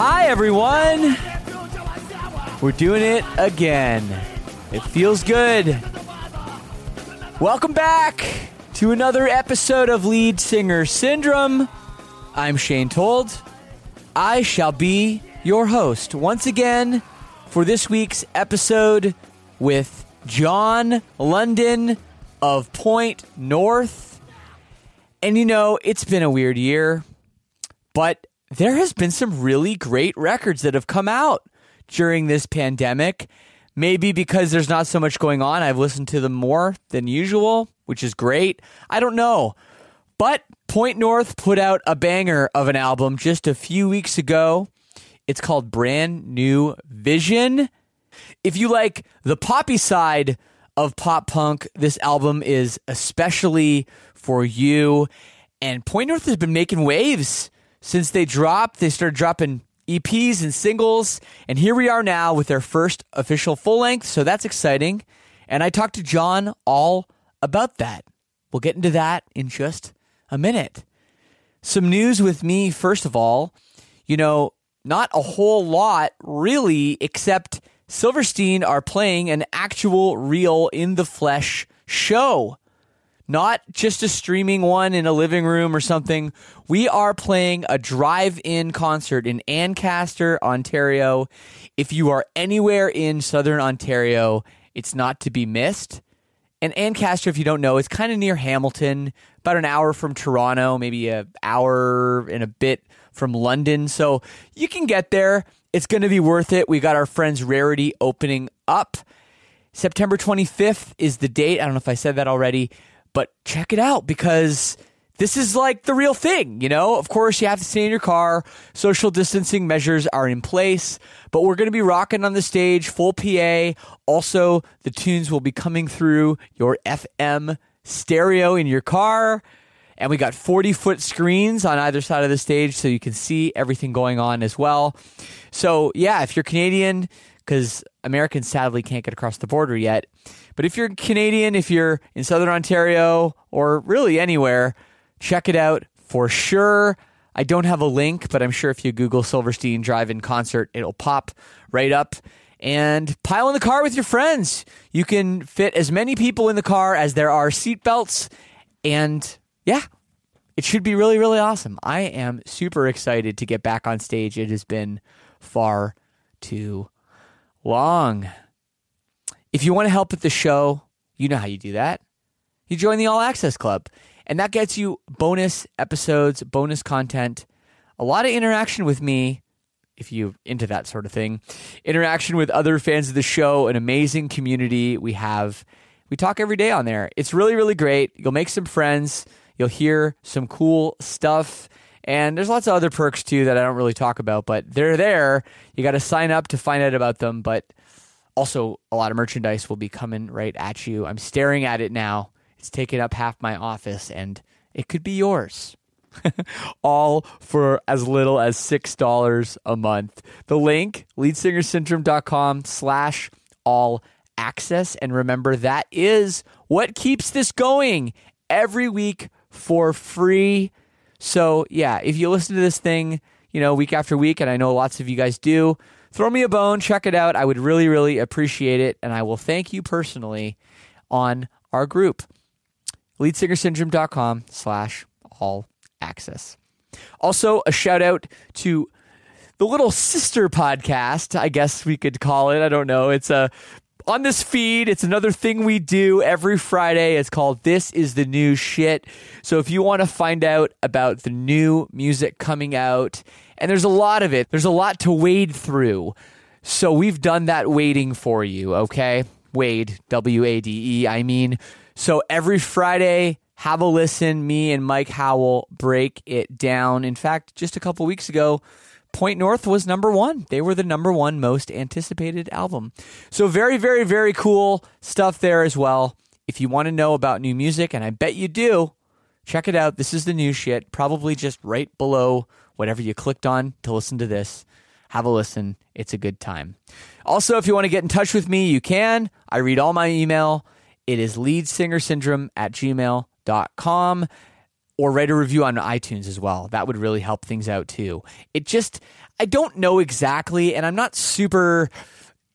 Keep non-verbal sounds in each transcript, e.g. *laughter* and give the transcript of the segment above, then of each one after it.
Hi, everyone. We're doing it again. It feels good. Welcome back to another episode of Lead Singer Syndrome. I'm Shane Told. I shall be your host once again for this week's episode with Jon Lundin of Point North. And you know, it's been a weird year, but there has been some really great records that have come out during this pandemic. Maybe because there's not so much going on, I've listened to them more than usual, which is great. I don't know. But Point North put out a banger of an album just a few weeks ago. It's called Brand New Vision. If you like the poppy side of pop punk, this album is especially for you. And Point North has been making waves since they dropped. They started dropping EPs and singles, and here we are now with their first official full length. So that's exciting. And I talked to Jon all about that. We'll get into that in just a minute. Some news with me, first of all. You know, not a whole lot really, except Silverstein are playing an actual, real, in the flesh show not just a streaming one in a living room or something. We are playing a drive in concert in Ancaster, Ontario. If you are anywhere in southern Ontario, it's not to be missed. And Ancaster, if you don't know, is kind of near Hamilton, about an hour from Toronto, maybe an hour and a bit from London. So you can get there. It's going to be worth it. We got our friends Rarity opening up. September 25th is the date. I don't know if I said that already but check it out because this is like the real thing, you know? Of course, you have to stay in your car. Social distancing measures are in place, but we're going to be rocking on the stage, full PA. Also, the tunes will be coming through your FM stereo in your car. And we got 40 foot screens on either side of the stage so you can see everything going on as well. So, yeah, if you're Canadian, because Americans sadly can't get across the border yet, but if you're Canadian, if you're in Southern Ontario, or really anywhere, check it out for sure. I don't have a link, but I'm sure if you Google Silverstein Drive In Concert, it'll pop right up. And pile in the car with your friends. You can fit as many people in the car as there are seatbelts. And yeah, it should be really, really awesome. I am super excited to get back on stage. It has been far too long. If you want to help with the show, you know how you do that. You join the All Access Club, and that gets you bonus episodes, bonus content, a lot of interaction with me. if you're into that sort of thing. Interaction with other fans of the show, an amazing community we have. We talk every day on there. It's really, really great. You'll make some friends. You'll hear some cool stuff. And there's lots of other perks too that I don't really talk about, but they're there. You got to sign up to find out about them. But also, a lot of merchandise will be coming right at you. I'm staring at it now. It's taking up half my office, and it could be yours. *laughs* all for as little as $6 a month. The link, leadsingersyndrome.com slash all access. And remember, that is what keeps this going every week for free. So, yeah, if you listen to this thing, you know, week after week, and I know lots of you guys do, throw me a bone, check it out. I would really, really appreciate it. And I will thank you personally on our group. Leadsingersyndrome.com slash all access. Also, a shout out to the little sister podcast, I guess we could call it. I don't know. It's a on this feed, it's another thing we do every Friday. It's called This is the New Shit. So if you want to find out about the new music coming out, and there's a lot of it, there's a lot to wade through. So we've done that waiting for you, okay? Wade, W A D E, I mean. So every Friday, have a listen. Me and Mike Howell break it down. In fact, just a couple weeks ago, Point North was number one. They were the number one most anticipated album. So, very, very, very cool stuff there as well. If you want to know about new music, and I bet you do, check it out. This is the new shit, probably just right below whatever you clicked on to listen to this. Have a listen. It's a good time. Also, if you want to get in touch with me, you can. I read all my email. It is leadsingersyndrome at gmail com or write a review on iTunes as well. That would really help things out too. It just, I don't know exactly, and I'm not super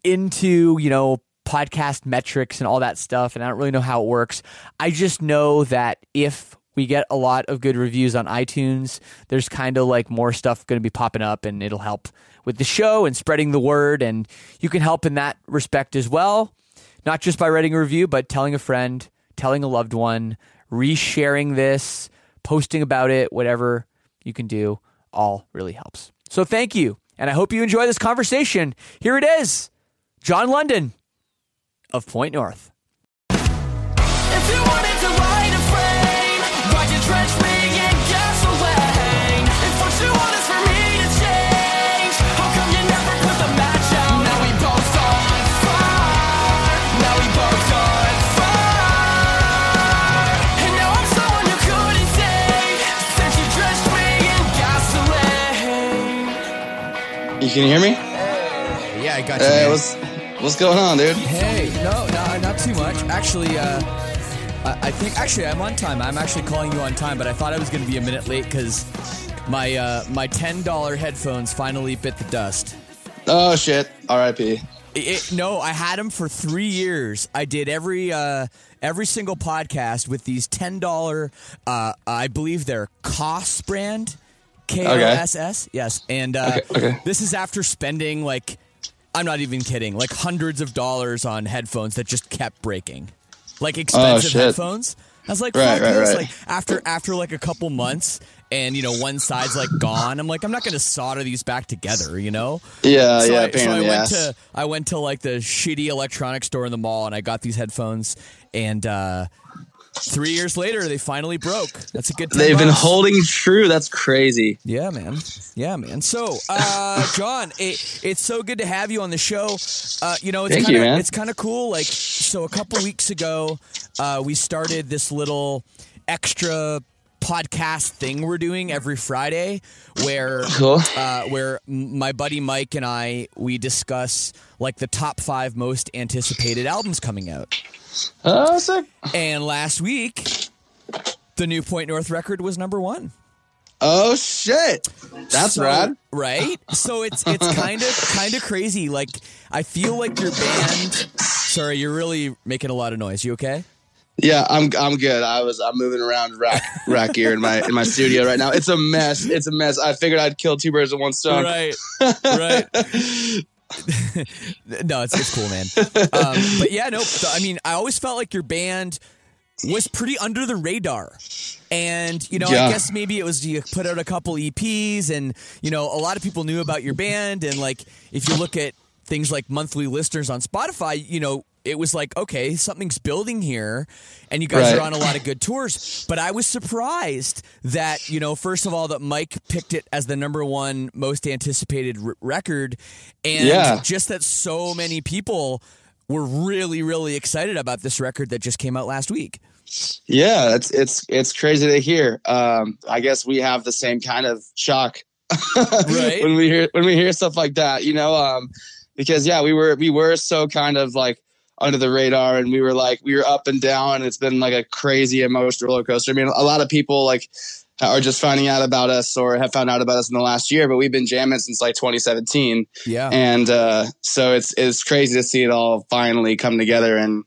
into, you know, podcast metrics and all that stuff, and I don't really know how it works. I just know that if we get a lot of good reviews on iTunes, there's kind of like more stuff going to be popping up, and it'll help with the show and spreading the word. And you can help in that respect as well, not just by writing a review, but telling a friend, telling a loved one, resharing this, posting about it, whatever you can do, all really helps. So thank you. And I hope you enjoy this conversation. Here it is Jon Lundin of Point North. Can you hear me? Yeah, I got you. Hey, what's what's going on, dude? Hey, no, no, not too much. Actually, uh, I, I think actually I'm on time. I'm actually calling you on time, but I thought I was going to be a minute late because my uh, my ten dollar headphones finally bit the dust. Oh shit! R.I.P. It, no, I had them for three years. I did every uh, every single podcast with these ten dollar. Uh, I believe they're Koss brand K O S S. Yes, and uh, okay, okay. this is after spending like I'm not even kidding, like hundreds of dollars on headphones that just kept breaking, like expensive oh, headphones. I was like, right, right, right. Like after after like a couple months, and you know one side's like gone. I'm like, I'm not going to solder these back together, you know? Yeah, so yeah. I, so I went ass. to I went to like the shitty electronics store in the mall, and I got these headphones, and uh, Three years later, they finally broke. That's a good. They've months. been holding true. That's crazy. Yeah, man. Yeah, man. So, uh, *laughs* Jon, it, it's so good to have you on the show. Uh, you know, it's Thank kinda, you, man. It's kind of cool. Like, so a couple weeks ago, uh, we started this little extra podcast thing we're doing every Friday, where cool. uh, where my buddy Mike and I we discuss like the top five most anticipated albums coming out. Oh, sick. And last week, the new Point North record was number one. Oh shit, that's so, rad, right? So it's it's kind of kind of crazy. Like I feel like your band. Sorry, you're really making a lot of noise. You okay? Yeah, I'm I'm good. I was I'm moving around rack rack here in my in my studio right now. It's a mess. It's a mess. I figured I'd kill two birds with one stone. Right. Right. *laughs* no, it's, it's cool, man. Um, but yeah, no. I mean, I always felt like your band was pretty under the radar. And, you know, Yeah. I guess maybe it was you put out a couple EPs and, you know, a lot of people knew about your band. And, like, if you look at things like monthly listeners on Spotify, you know, it was like, okay, something's building here. And you guys Right. are on a lot of good tours. But I was surprised that, you know, first of all, that Mike picked it as the number one most anticipated r- record. And Yeah. just that so many people were really, really excited about this record that just came out last week. Yeah, it's it's it's crazy to hear. Um, I guess we have the same kind of shock Right. *laughs* when we hear when we hear stuff like that, you know. Um, because yeah, we were we were so kind of like under the radar, and we were like we were up and down. And it's been like a crazy emotional roller coaster. I mean, a lot of people like are just finding out about us or have found out about us in the last year, but we've been jamming since like 2017 Yeah. and uh, so it's it's crazy to see it all finally come together and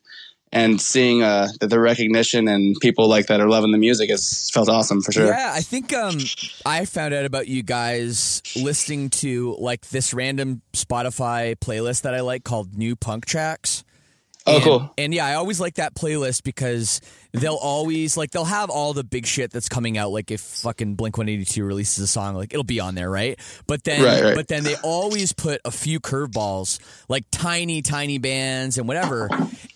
and seeing uh, the recognition and people like that are loving the music has felt awesome for sure. Yeah, I think um, I found out about you guys listening to like this random Spotify playlist that I like called New Punk Tracks. Oh, and, cool. And yeah, I always like that playlist because they'll always like they'll have all the big shit that's coming out. Like if fucking Blink One Eighty Two releases a song, like it'll be on there, right? But then, Right, right. but then they always put a few curveballs, like tiny, tiny bands and whatever.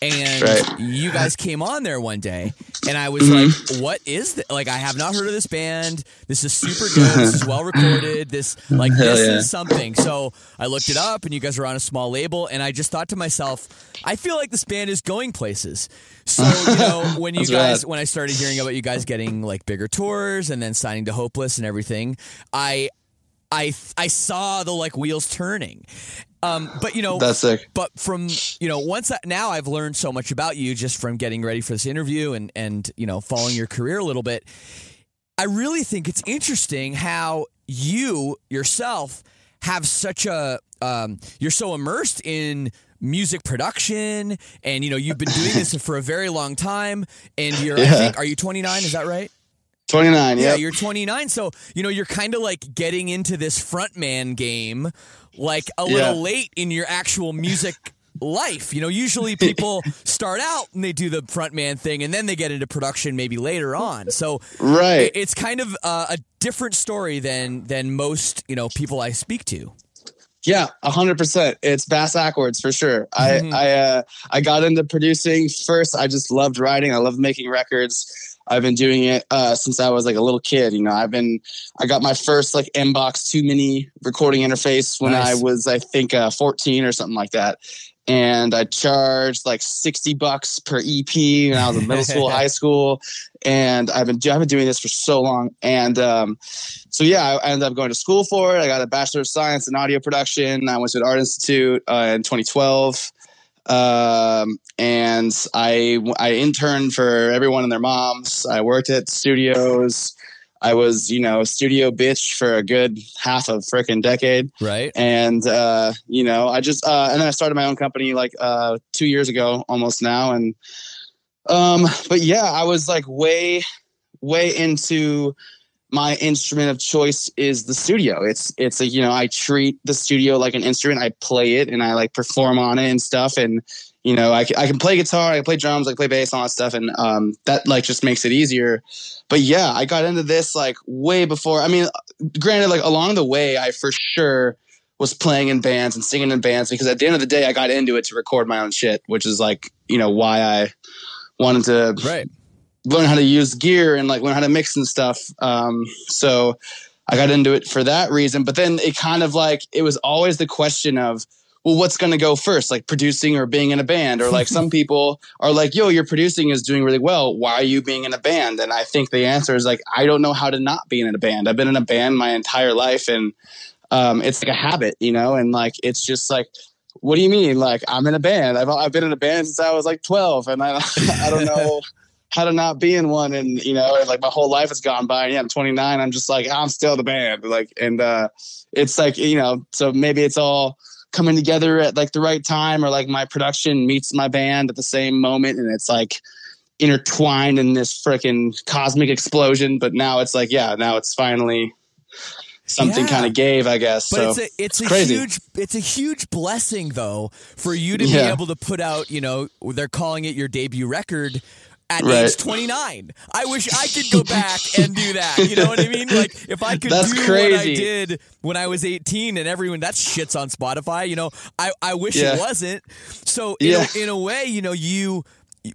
And Right. you guys came on there one day, and I was Mm-hmm. like, "What is this? Like, I have not heard of this band. This is super dope. this is well recorded. This like *laughs* Hell this yeah. is something." So I looked it up, and you guys were on a small label, and I just thought to myself, I feel like this band is going places. So you know, when you That's guys, when I started hearing about you guys getting like bigger tours and then signing to Hopeless and everything, I. I I saw the like wheels turning, um, but you know That's sick. but from you know once I, now I've learned so much about you just from getting ready for this interview and and you know following your career a little bit. I really think it's interesting how you yourself have such a um, you're so immersed in music production and you know you've been doing this for a very long time and you're I think are you 29 is that right 29, yeah, yeah. you're 29, so you know you're kind of like getting into this frontman game, like a little Yeah. late in your actual music life. You know, usually people *laughs* start out and they do the frontman thing, and then they get into production maybe later on. So Right. it's kind of uh, a different story than than most you know people I speak to. Yeah, a hundred percent. It's bass backwards for sure. Mhm. I I uh, I got into producing first. I just loved writing. I loved making records. I've been doing it uh, since I was like a little kid. You know, I've been I got my first like Mbox two mini recording interface when Nice. I was I think uh, fourteen or something like that. And I charged like sixty bucks per EP when I was in middle school, *laughs* high school, and I've been I've been doing this for so long. And um, so yeah, I ended up going to school for it. I got a bachelor of science in audio production. I went to an art institute uh, in 2012, um, and I I interned for everyone and their moms. I worked at studios. I was you know a studio bitch for a good half of a freaking decade, Right. and uh, you know I just uh, and then I started my own company like uh, two years ago, almost now, and um, but yeah, I was like way way into my instrument of choice is the studio. It's it's a you know I treat the studio like an instrument. I play it and I like perform on it and stuff. And you know I, I can play guitar, I can play drums, I can play bass, all that stuff, and um, that like just makes it easier. But yeah, I got into this like way before. I mean, granted, like along the way, I for sure was playing in bands and singing in bands because at the end of the day, I got into it to record my own shit, which is like you know why I wanted to Right. learn how to use gear and like learn how to mix and stuff. Um, so I got into it for that reason. But then it kind of like it was always the question of, well, what's going to go first, like producing or being in a band? Or like some *laughs* people are like, yo, your producing is doing really well. Why are you being in a band? And I think the answer is like, I don't know how to not be in a band. I've been in a band my entire life and um, it's like a habit, you know, and like it's just like, what do you mean? Like I'm in a band. I've I've been in a band since I was like 12, and I *laughs* I don't know *laughs* how to not be in one. And you know, and like my whole life has gone by. And yeah, I'm 29. I'm just like I'm still the band. Like, and uh, it's like you know, so maybe it's all coming together at like the right time, or like my production meets my band at the same moment, and it's like intertwined in this freaking cosmic explosion. But now it's like, yeah, now it's finally something Yeah. kind of gave, I guess. But so it's a it's a crazy. huge it's a huge blessing though for you to be able to put out you know they're calling it your debut record at Right. age 29. I wish I could go back and do that. You know what I mean? Like if I could *laughs* That's do what I did when I was 18 and everyone that shit's on Spotify, you know, I, I wish Yeah. it wasn't. So in, a, in a way, you know, you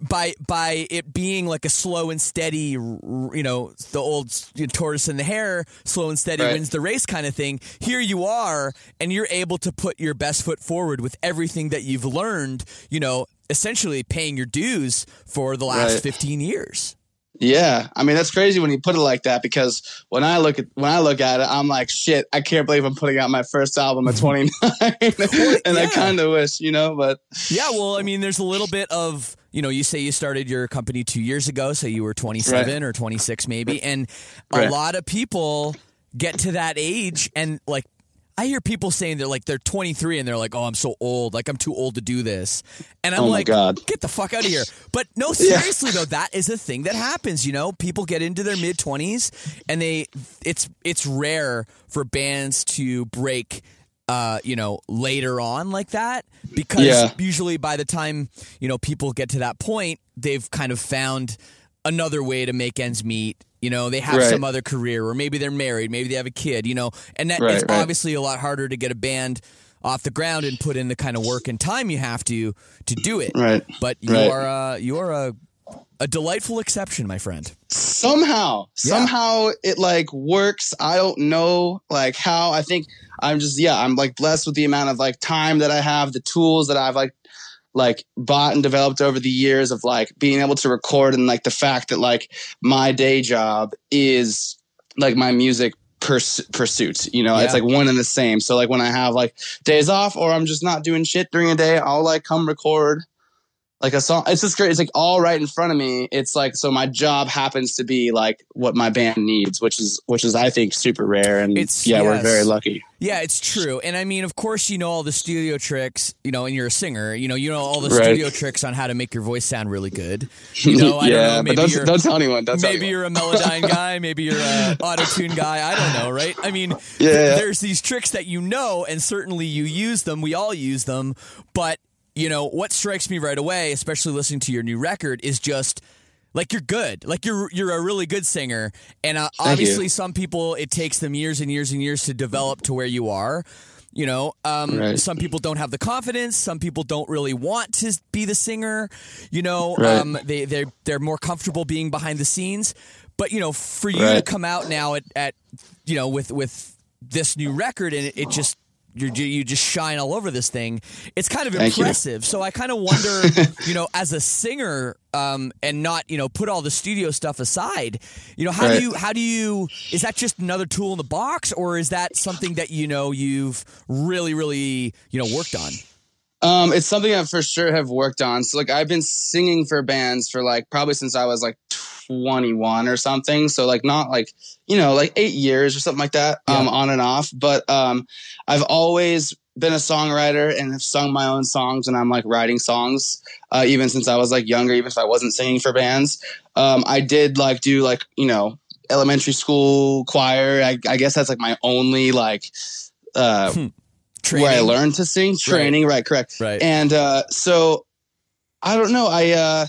by by it being like a slow and steady, you know, the old tortoise and the hare, slow and steady Right. wins the race kind of thing. Here you are, and you're able to put your best foot forward with everything that you've learned. You know, essentially paying your dues for the last Right. 15 years. Yeah, I mean that's crazy when you put it like that because when I look at when I look at it, I'm like, shit, I can't believe I'm putting out my first album at *laughs* 29, *laughs* and I kind of wish, you know, but Yeah, well, I mean, there's a little bit of you know, you say you started your company two years ago, so you were 27 Right. or 26 maybe, and a lot of people get to that age and like. I hear people saying they're like they're 23 and they're like, "Oh, I'm so old. Like I'm too old to do this." And I'm Oh like, God. "Get the fuck out of here." *laughs* But no, seriously though, that is a thing that happens, you know? People get into their mid 20s and they it's it's rare for bands to break uh, you know, later on like that because Yeah. usually by the time, you know, people get to that point, they've kind of found another way to make ends meet. You know, they have Right. some other career, or maybe they're married, maybe they have a kid. You know, and that Right, it's right. obviously a lot harder to get a band off the ground and put in the kind of work and time you have to to do it. Right. But you are uh, you are a a delightful exception, my friend. somehow somehow it like works. I don't know like how. I think i'm just yeah i'm like blessed with the amount of like time that i have the tools that i've like like bought and developed over the years of like being able to record and like the fact that like my day job is like my music purs- pursuit you know? It's like one and the same. So like when i have like days off or i'm just not doing shit during a day i'll like come record like a song it's just great it's like all right in front of me it's like so my job happens to be like what my band needs which is which is i think super rare and It's- yeah we're very lucky Yeah, it's true. And I mean, of course, you know all the studio tricks, you know, and you're a singer, you know, you know all the Right. studio tricks on how to make your voice sound really good. You *laughs* know, I yeah don't know, but maybe don't, don't tell anyone don't tell maybe anyone. you're a Melodyne *laughs* guy, maybe you're a auto-tune guy, I don't know, right? I mean, yeah. there's these tricks that you know and certainly you use them, we all use them, but you know, what strikes me right away, especially listening to your new record is just like you're good. Like you're you're a really good singer, and uh, obviously some people it takes them years and years and years to develop to where you are. You know, um, Right. some people don't have the confidence. Some people don't really want to be the singer. You know, Right. um, they they they're more comfortable being behind the scenes. But you know, for you to come out now at, at you know with with this new record and it, it just you you just shine all over this thing. It's kind of Thank you. impressive. So I kind of wonder, *laughs* you know, as a singer, um, and not you know put all the studio stuff aside. You know, how do you how do you is that just another tool in the box, or is that something that you know you've really really you know worked on? Um, it's something I for sure have worked on. So like I've been singing for bands for like probably since I was like 21 or something. So like not like, you know, like eight years or something like that, um, on and off. But um I've always been a songwriter and have sung my own songs and I'm like writing songs, uh, even since I was like younger, even if I wasn't singing for bands. Um, I did like do like, you know, elementary school choir. I, I guess that's like my only like uh where I learned to sing training, right, correct. Right. And uh, so I don't know. I uh,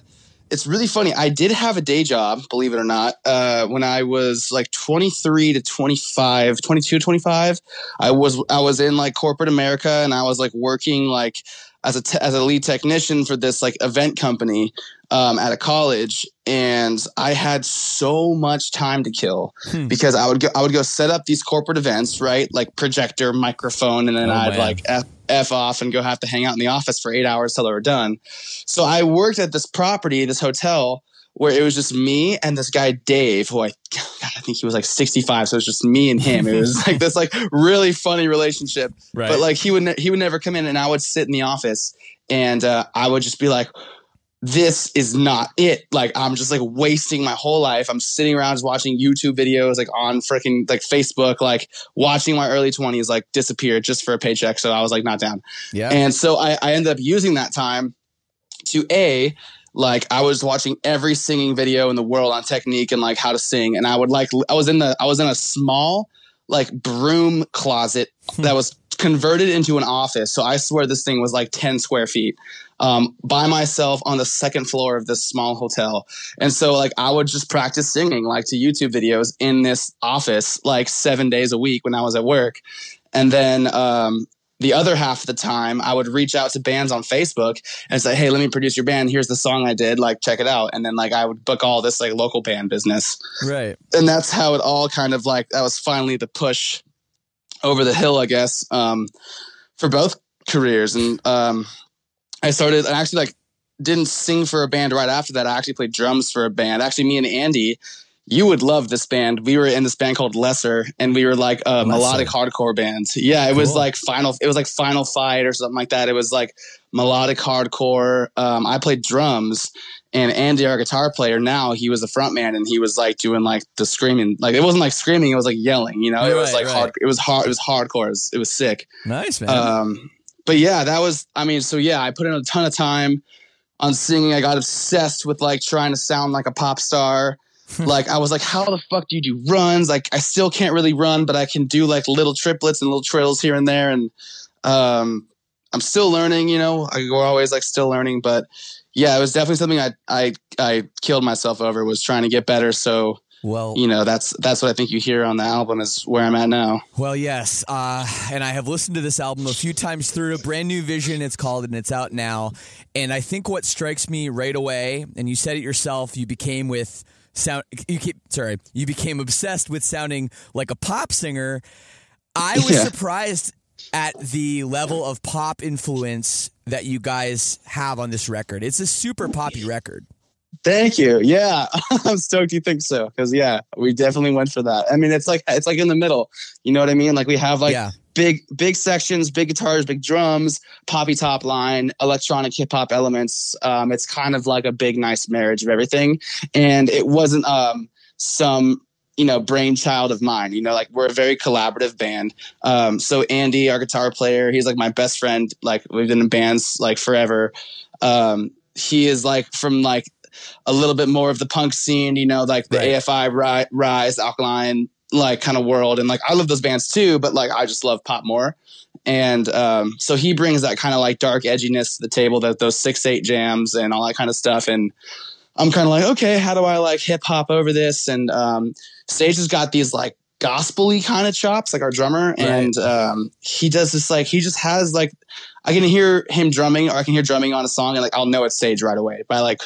it's really funny. I did have a day job, believe it or not, uh, when I was like 23 to 25, 22, 25. I was I was in like corporate America and I was like working like as a te- as a lead technician for this like event company um, at a college, and I had so much time to kill Hmm. because I would go I would go set up these corporate events, right? Like projector, microphone, and then Oh, I'd man. like f, f off and go have to hang out in the office for eight hours till they were done. So I worked at this property, this hotel, where it was just me and this guy Dave, who I God, I think he was like sixty five, so it was just me and him. It was like this like really funny relationship. Right. But like he would ne- he would never come in, and I would sit in the office, and uh, I would just be like, "This is not it." Like I'm just like wasting my whole life. I'm sitting around just watching YouTube videos, like on freaking like Facebook, like watching my early twenties like disappear just for a paycheck. So I was like not down. yeah. And so I, I ended up using that time to a like I was watching every singing video in the world on technique and like how to sing. And I would like I was in the I was in a small like broom closet that was converted into an office. So I swear this thing was like 10 square feet um, by myself on the second floor of this small hotel. And so like I would just practice singing like to YouTube videos in this office like seven days a week when I was at work. And then um, the other half of the time I would reach out to bands on Facebook and say, Hey, let me produce your band. Here's the song I did. Like, check it out. And then like I would book all this like local band business. Right. And that's how it all kind of like that was finally the push over the hill, I guess, um, for both careers. And um, I started, I actually like didn't sing for a band right after that. I actually played drums for a band. Actually, me and Andy, you would love this band. We were in this band called Lesser, and we were like a Lesser. melodic hardcore band. Yeah, it cool. was like final. It was like Final Fight or something like that. It was like melodic hardcore. Um, I played drums, and Andy, our guitar player, now he was the front man, and he was like doing like the screaming. Like it wasn't like screaming; it was like yelling. You know, it was like right. hard. It was hard. It was hardcore. It was, it was sick. Nice man. Um, but yeah, that was. I mean, so yeah, I put in a ton of time on singing. I got obsessed with like trying to sound like a pop star. *laughs* like I was like, how the fuck do you do runs? Like I still can't really run, but I can do like little triplets and little trills here and there. And um, I'm still learning. You know, I, we're always like still learning, but yeah, it was definitely something I I I killed myself over was trying to get better. So well, you know, that's that's what I think you hear on the album is where I'm at now. Well, yes, uh, and I have listened to this album a few times through. A brand new vision, it's called, and it's out now. And I think what strikes me right away, and you said it yourself, you became with sound. You keep sorry, you became obsessed with sounding like a pop singer. I was yeah. surprised at the level of pop influence that you guys have on this record. It's a super poppy record. Thank you. Yeah, *laughs* I'm stoked you think so because yeah, we definitely went for that. I mean, it's like it's like in the middle. You know what I mean? Like we have like yeah. Big big sections, big guitars, big drums, poppy top line, electronic hip hop elements. Um, it's kind of like a big nice marriage of everything, and it wasn't um, some you know brainchild of mine you know like we're a very collaborative band um, so andy our guitar player he's like my best friend like we've been in bands like forever um, he is like from like a little bit more of the punk scene you know like the right. afi rise, rise alkaline like kind of world and like i love those bands too but like i just love pop more and um, so he brings that kind of like dark edginess to the table that those six eight jams and all that kind of stuff and i'm kind of like okay how do i like hip hop over this and um, Sage has got these like gospely kind of chops, like our drummer, right. and um, he does this like he just has like I can hear him drumming, or I can hear drumming on a song, and like I'll know it's Sage right away by like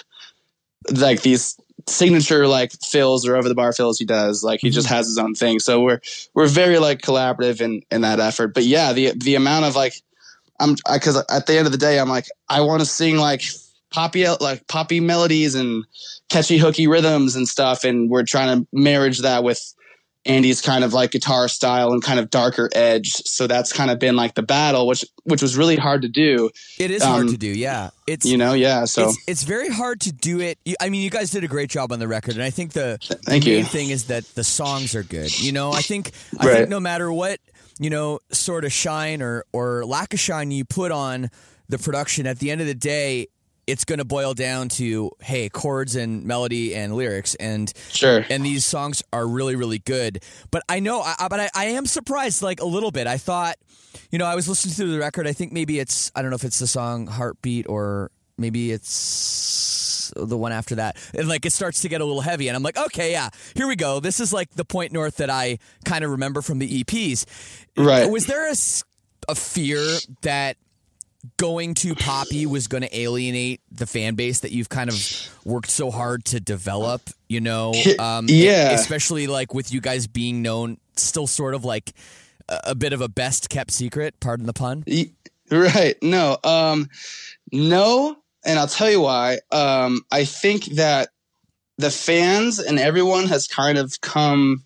like these signature like fills or over the bar fills he does. Like he mm-hmm. just has his own thing. So we're we're very like collaborative in in that effort. But yeah, the the amount of like I'm because at the end of the day, I'm like I want to sing like poppy like poppy melodies and catchy hooky rhythms and stuff and we're trying to marriage that with Andy's kind of like guitar style and kind of darker edge. So that's kind of been like the battle, which which was really hard to do. It is um, hard to do, yeah. It's you know, yeah. So it's, it's, very hard to do it. I mean, you guys did a great job on the record, and I think the, Thank the main you. thing is that the songs are good. You know, I think I right. think no matter what you know, sort of shine or or lack of shine you put on the production, at the end of the day, it's going to boil down to hey chords and melody and lyrics and sure. and these songs are really really good. But i know I, but I, I am surprised like a little bit. I thought you know i was listening to the record. I think maybe it's i don't know if it's the song heartbeat or maybe it's the one after that. And like it starts to get a little heavy and i'm like okay yeah here we go. This is like the point north that i kind of remember from the eps right. Was there a, a fear that going to Poppy was going to alienate the fan base that you've kind of worked so hard to develop, you know? Um, yeah. Especially like with you guys being known still sort of like a, a bit of a best kept secret, pardon the pun. Right. No. Um, no. And I'll tell you why. Um, I think that the fans and everyone has kind of come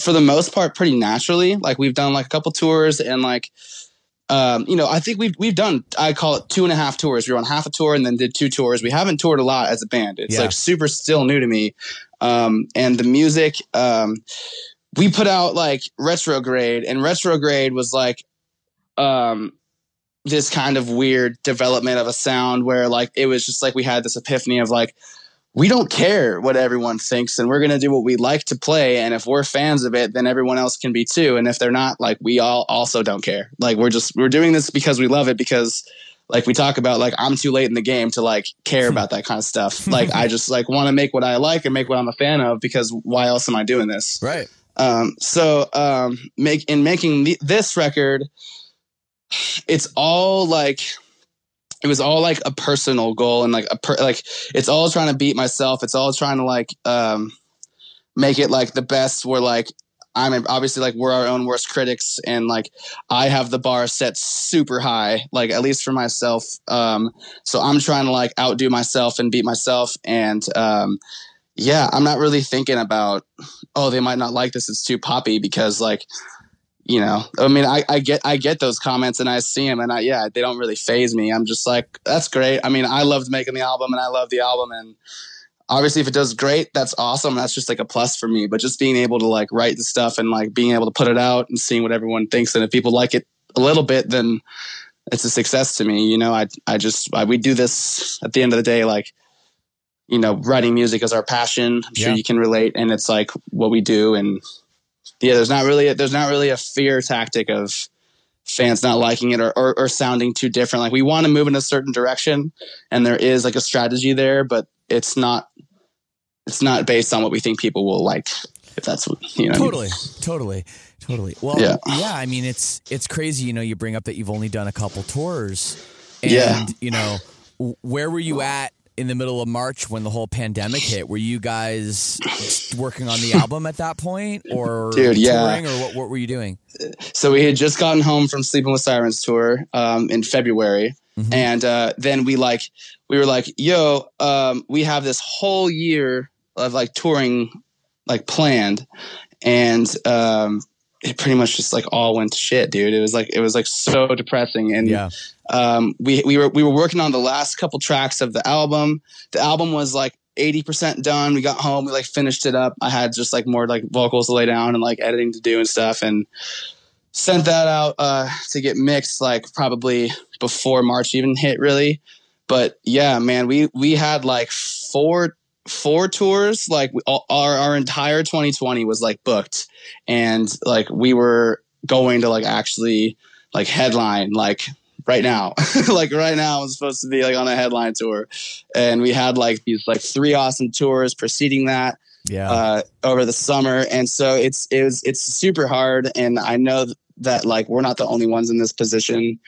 for the most part pretty naturally. Like we've done like a couple tours and like um, you know, I think we've we've done I call it two and a half tours. We were on half a tour and then did two tours. We haven't toured a lot as a band. It's yeah. like super still new to me. Um, and the music, um, we put out like retrograde, and retrograde was like um this kind of weird development of a sound where like it was just like we had this epiphany of like we don't care what everyone thinks and we're going to do what we like to play and if we're fans of it then everyone else can be too and if they're not like we all also don't care. Like we're just we're doing this because we love it because like we talk about like i'm too late in the game to like care about that kind of stuff. *laughs* Like i just like want to make what i like and make what i'm a fan of because why else am i doing this? Right. Um so um make in making the, this record it's all like it was all like a personal goal and like a per, like it's all trying to beat myself. It's all trying to like um make it like the best where like i'm obviously like we're our own worst critics and like i have the bar set super high like at least for myself. Um so i'm trying to like outdo myself and beat myself and um yeah i'm not really thinking about oh they might not like this. It's too poppy because like you know, I mean, I, I get I get those comments and I see them and I yeah, they don't really phase me. I'm just like, that's great. I mean, I loved making the album and I love the album and obviously if it does great, that's awesome. That's just like a plus for me. But just being able to like write the stuff and like being able to put it out and seeing what everyone thinks and if people like it a little bit, then it's a success to me. You know, I I just I, we do this at the end of the day like you know, writing music is our passion. I'm sure yeah. you can relate and it's like what we do and yeah, there's not really a, there's not really a fear tactic of fans not liking it or, or, or sounding too different. Like we want to move in a certain direction, and there is like a strategy there, but it's not it's not based on what we think people will like. If that's what you know, totally, I mean. totally, totally. Well, yeah. yeah. I mean, it's it's crazy. You know, you bring up that you've only done a couple tours, and yeah. you know, where were you at in the middle of March when the whole pandemic hit. Were you guys working on the *laughs* album at that point, or Dude, yeah. or what, what were you doing? So we had just gotten home from Sleeping with Sirens tour um, in February, mm-hmm. and uh, then we like we were like, "Yo, um, we have this whole year of like touring like planned," and um, it pretty much just like all went to shit, dude. It was like it was like so depressing, and yeah um, we we were we were working on the last couple tracks of the album. The album was like 80% done. We got home, we like finished it up. I had just like more like vocals to lay down and like editing to do and stuff and sent that out uh, to get mixed like probably before March even hit really. But yeah, man, we we had like four four tours like our our entire 2020 was like booked and like we were going to like actually like headline like right now. *laughs* like right now, I'm supposed to be like on a headline tour, and we had like these like three awesome tours preceding that. Yeah. Uh, over the summer, and so it's it was it's super hard, and I know that like we're not the only ones in this position.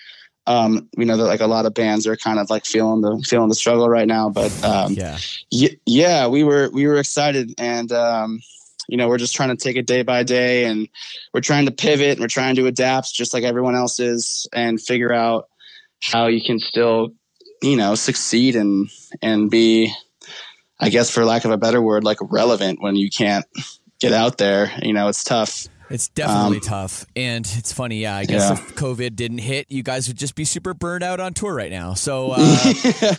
Um, we know that like a lot of bands are kind of like feeling the feeling the struggle right now, but um, yeah, y- yeah, we were we were excited, and um, you know we're just trying to take it day by day and we're trying to pivot and we're trying to adapt just like everyone else is and figure out how you can still you know succeed and and be i guess for lack of a better word like relevant when you can't get out there. You know it's tough it's definitely um, tough. And it's funny, yeah. I guess yeah. if COVID didn't hit, you guys would just be super burned out on tour right now. So *laughs* uh,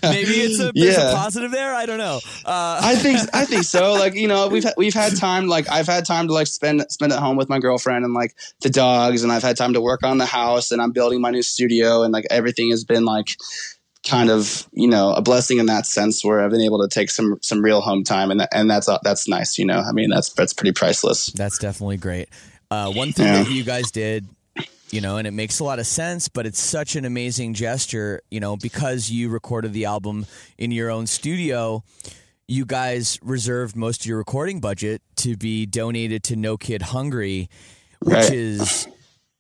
maybe it's a, yeah. a, positive there. I don't know. Uh, I think *laughs* I think so. Like you know, we've we've had time. Like I've had time to like spend spend at home with my girlfriend and like the dogs, and I've had time to work on the house, and I'm building my new studio, and like everything has been like kind of you know a blessing in that sense where I've been able to take some some real home time and and that's that's nice you know I mean that's that's pretty priceless that's definitely great uh, one thing yeah. that you guys did, you know, and it makes a lot of sense, but it's such an amazing gesture, you know, because you recorded the album in your own studio. You guys reserved most of your recording budget to be donated to No Kid Hungry, which right. is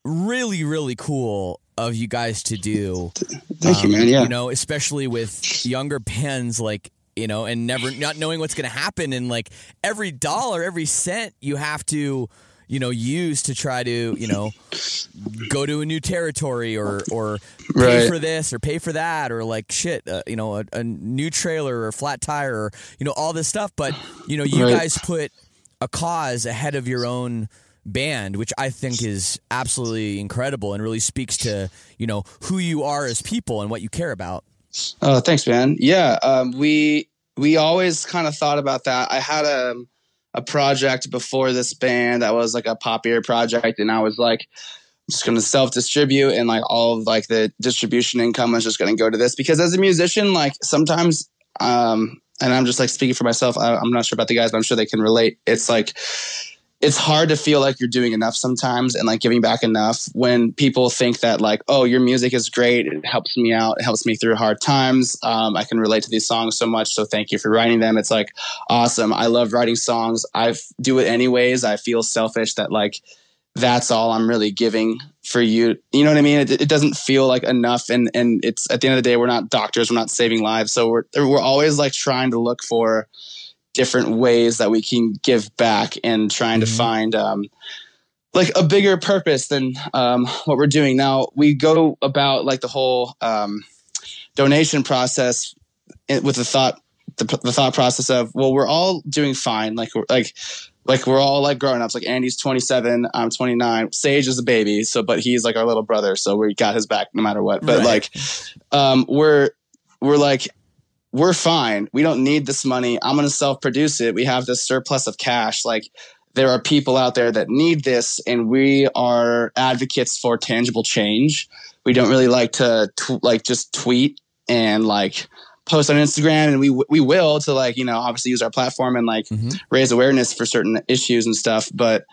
really, really cool of you guys to do. Thank um, you, man. Yeah. You know, especially with younger bands like you know, and never not knowing what's going to happen, and like every dollar, every cent you have to you know use to try to you know go to a new territory or or pay right. for this or pay for that or like shit uh, you know a, a, new trailer or flat tire or you know all this stuff but you know you right. guys put a cause ahead of your own band which i think is absolutely incredible and really speaks to you know who you are as people and what you care about oh thanks man yeah um, we we always kind of thought about that i had a a project before this band that was like a popular project, and I was like, I'm just going to self distribute, and like all of like the distribution income was just going to go to this because as a musician, like sometimes um, and I'm just like speaking for myself. I, I'm not sure about the guys, but I'm sure they can relate. It's like it's hard to feel like you're doing enough sometimes and like giving back enough when people think that like oh your music is great it helps me out it helps me through hard times um, i can relate to these songs so much so thank you for writing them. It's like awesome. I love writing songs. I do it anyways. I feel selfish that like that's all i'm really giving for you. You know what i mean? It, it doesn't feel like enough and and it's at the end of the day we're not doctors. We're not saving lives. So we're we're always like trying to look for different ways that we can give back and trying mm-hmm. to find um, like a bigger purpose than um, what we're doing now. We go about like the whole um, donation process with the thought the, the, thought process of well we're all doing fine like we're like like we're all like grown ups like andy's 27 i'm 29 sage is a baby so but he's like our little brother so we got his back no matter what but right. like um we're we're like we're fine. We don't need this money. I'm going to self produce it. We have this surplus of cash. Like, there are people out there that need this, and we are advocates for tangible change. We don't really like to tw- like just tweet and like post on Instagram, and we we will to like you know obviously use our platform and like mm-hmm. raise awareness for certain issues and stuff. But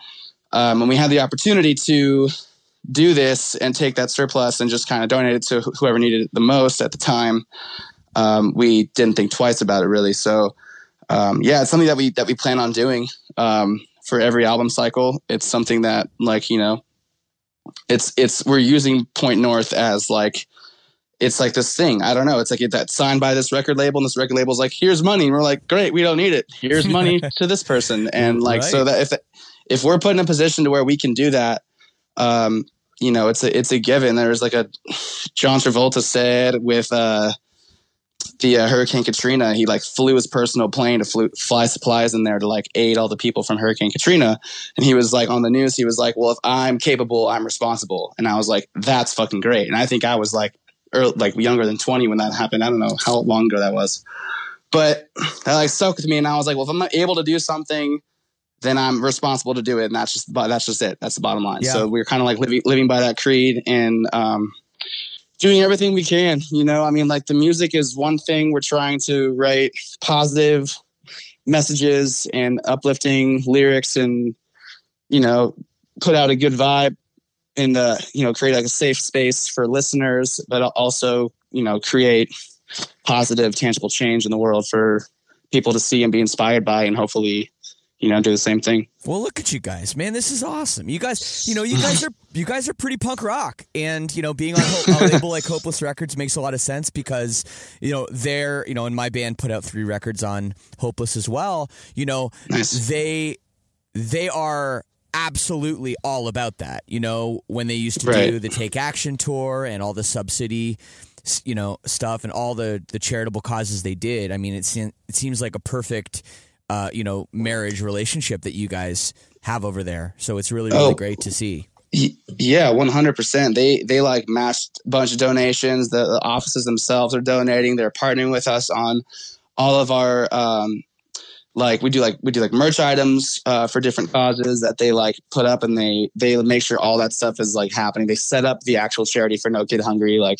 um, when we had the opportunity to do this and take that surplus and just kind of donate it to whoever needed it the most at the time, um, we didn't think twice about it really. So um, yeah, it's something that we that we plan on doing um, for every album cycle. It's something that like you know, it's it's we're using Point North as like it's like this thing. I don't know. It's like that signed by this record label, and this record label's like, "Here's money." And we're like, "Great, we don't need it. Here's money *laughs* to this person." And like, right. so that if if we're put in a position to where we can do that, um, you know, it's a it's a given. There's like a John Travolta said with uh, the uh, Hurricane Katrina, he like flew his personal plane to flew, fly supplies in there to like aid all the people from Hurricane Katrina. And he was like on the news, he was like, "Well, if I'm capable, I'm responsible." And I was like, "That's fucking great." And I think I was like, early, like younger than 20 when that happened. I don't know how long ago that was, but that like stuck with me. And I was like, "Well, if I'm not able to do something." Then I'm responsible to do it, and that's just that's just it. That's the bottom line. Yeah. So we're kind of like living living by that creed, and um, doing everything we can. You know, I mean, like the music is one thing. We're trying to write positive messages and uplifting lyrics and, you know, put out a good vibe and, uh, you know, create like a safe space for listeners, but also, you know, create positive, tangible change in the world for people to see and be inspired by and hopefully you know, do the same thing. Well, look at you guys, man. This is awesome. You guys, you know, you guys are you guys are pretty punk rock, and you know, being on a label like Hopeless Records makes a lot of sense because you know they're you know, and my band put out three records on Hopeless as well. You know, nice. they they are absolutely all about that. You know, when they used to right. do the Take Action tour and all the subsidy you know stuff and all the the charitable causes they did. I mean, it it seems like a perfect uh, you know, marriage relationship that you guys have over there. So it's really, really oh, great to see. Yeah, one hundred percent. They they like matched a bunch of donations. The, the, offices themselves are donating. They're partnering with us on all of our um, like we do like we do like merch items uh, for different causes that they like put up and they they make sure all that stuff is like happening. They set up the actual charity for no kid hungry like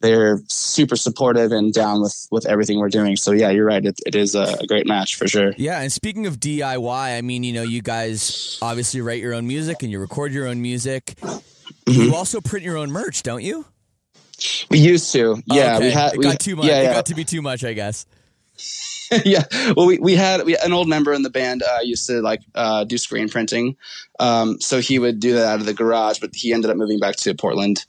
they're super supportive and down with with everything we're doing. So yeah you're right. It, it is a, great match for sure. Yeah and speaking of diy i mean you know you guys obviously write your own music and you record your own music. Mm-hmm. you also print your own merch don't you? We used to. Yeah okay. we had it got too much. yeah, yeah. it got to be too much i guess *laughs* yeah. Well, we, we had we, an old member in the band uh, used to like uh, do screen printing. Um, so he would do that out of the garage, but he ended up moving back to Portland.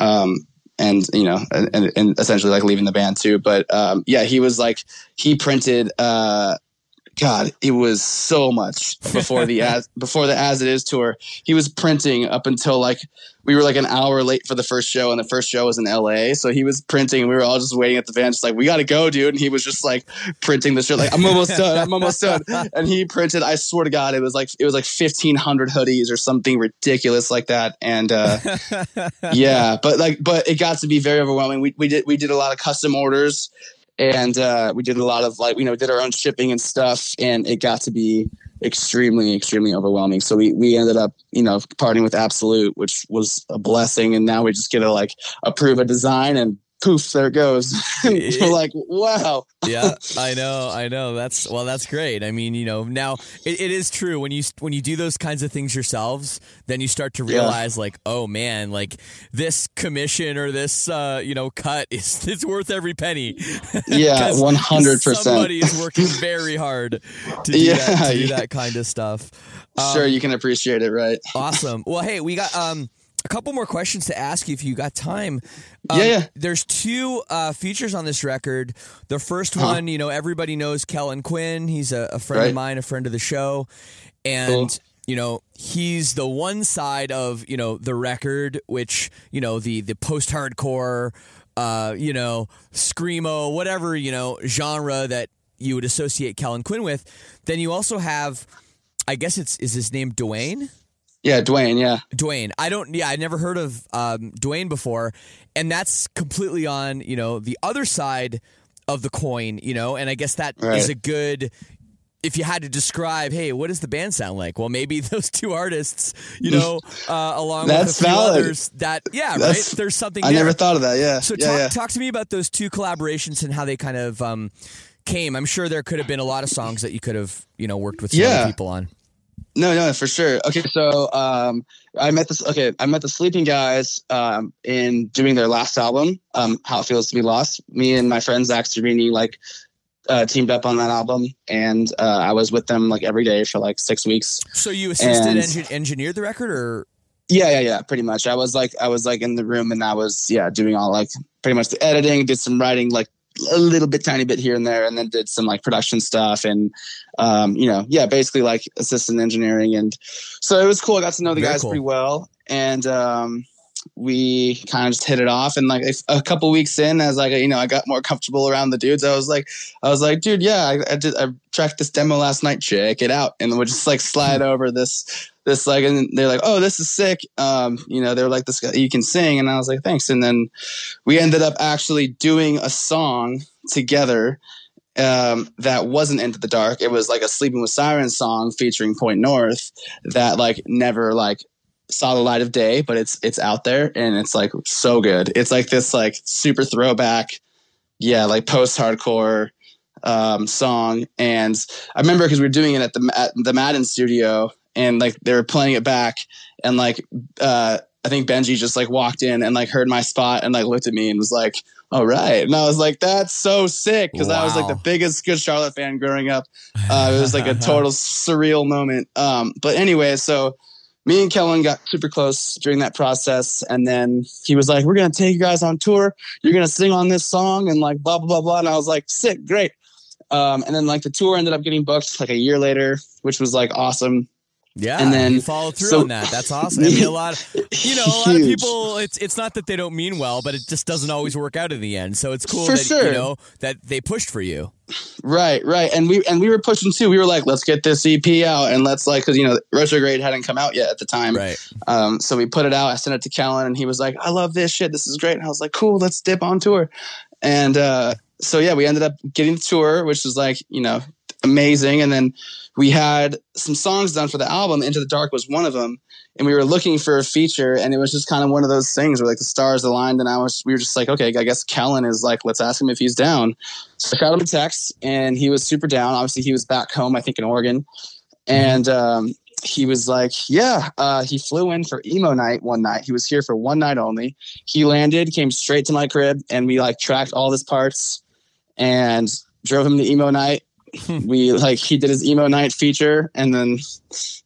Um, and you know, and, and, essentially like leaving the band too. But um, yeah, he was like he printed uh, God, it was so much before the *laughs* as before the as it is tour. He was printing up until like we were like an hour late for the first show, and the first show was in L.A. So he was printing. And we were all just waiting at the van, just like we got to go, dude. And he was just like printing the shit, like I'm almost done, I'm almost done. *laughs* And he printed. I swear to God, it was like it was like 1,500 hoodies or something ridiculous like that. And uh, *laughs* yeah, but like, but it got to be very overwhelming. We we did we did a lot of custom orders and uh, we did a lot of like you know did our own shipping and stuff and it got to be extremely extremely overwhelming. So we we ended up you know parting with absolute which was a blessing and now we just get to like approve a design and poof, there it goes. *laughs* We're like, wow. yeah, *laughs* I know, I know. That's well, that's great. I mean, you know, now it, it is true when you when you do those kinds of things yourselves, then you start to realize, yeah. like, oh man, like this commission or this, uh, you know, cut is *laughs* it's worth every penny. Yeah, one hundred percent. Somebody is working very hard to do, yeah, that, to do yeah. that kind of stuff. Um, sure, you can appreciate it, right? awesome. Well, hey, we got um a couple more questions to ask you if you got time. Um, yeah, yeah. There's two uh, features on this record. The first huh. one, you know, everybody knows Kellin Quinn. He's a, a friend right. of mine, a friend of the show, and. Cool. You know, he's the one side of you know the record, which you know the the post hardcore, uh, you know, screamo, whatever you know genre that you would associate Kellin Quinn with. Then you also have, I guess it's is his name Duane. Yeah, Duane. Yeah, Duane. I don't. Yeah, I never heard of um, Duane before, and that's completely on you know the other side of the coin. You know, and I guess that right. is a good. If you had to describe, hey, what does the band sound like? Well, maybe *laughs* those two artists, you know, *laughs* uh, along with a few valid. others, that yeah, that's, right. There's something. I there. never thought of that. Yeah. So yeah, talk, yeah. talk to me about those two collaborations and how they kind of um, came. I'm sure there could have been a lot of songs that you could have you know worked with yeah. people on. No, no, for sure. Okay, so um, I met this. Okay, I met the Sleeping Guys um, in doing their last album, um, "How It Feels to Be Lost." Me and my friend Zakk Cervini like uh, teamed up on that album, and uh, I was with them like every day for like six weeks. So you assisted and, engineered the record, or yeah, yeah, yeah, pretty much. I was like, I was like in the room, and I was yeah doing all like pretty much the editing, did some writing, like a little bit tiny bit here and there and then did some like production stuff and um, you know yeah basically like assistant engineering and so it was cool. I got to know the Very guys cool. pretty well and um, we kind of just hit it off and like a couple weeks in as like you know i got more comfortable around the dudes i was like i was like dude yeah i, I did i tracked this demo last night. Check it out. And we'll just like slide *laughs* over this this like and they're like oh this is sick um you know they're like this guy you can sing and i was like thanks and then we ended up actually doing a song together um, that wasn't into the dark. It was like a Sleeping with Sirens song featuring Point North that like never like saw the light of day, but it's it's out there and it's like so good. It's like this like super throwback, yeah, like post hardcore um, song. And I remember because we were doing it at the at the Madden studio and like they were playing it back and like uh I think Benji just like walked in and like heard my spot and like looked at me and was like, "All right," and I was like, "That's so sick" because wow. I was like the biggest Good Charlotte fan growing up. Uh, it was like a *laughs* total surreal moment. Um, but anyway, so me and Kellin got super close during that process, and then he was like, "We're gonna take you guys on tour. You're gonna sing on this song and like blah blah blah blah." And I was like, "Sick, great." Um, and then like the tour ended up getting booked like a year later, which was like awesome. Yeah, and then follow through so, on that. That's awesome. I mean, a lot, of, *laughs* you know, a lot of people. It's it's not that they don't mean well, but it just doesn't always work out in the end. So it's cool for that sure. you know that they pushed for you. Right, right, and we and we were pushing too. We were like, let's get this EP out, and let's like, because you know, Retrograde hadn't come out yet at the time, right? Um, so we put it out. I sent it to Kellin, and he was like, I love this shit. This is great. And I was like, cool. Let's dip on tour, and uh, so yeah, we ended up getting the tour, which was like, you know, amazing, and then we had some songs done for the album. Into the Dark was one of them, and we were looking for a feature, and it was just kind of one of those things where like the stars aligned, and I was we were just like, okay, I guess Kellin is like, let's ask him if he's down. So I shot him a text, and he was super down. Obviously, he was back home, I think in Oregon, and um, he was like, yeah. Uh, he flew in for emo night one night. He was here for one night only. He landed, came straight to my crib, and we like tracked all his parts and drove him to emo night we like he did his emo night feature, and then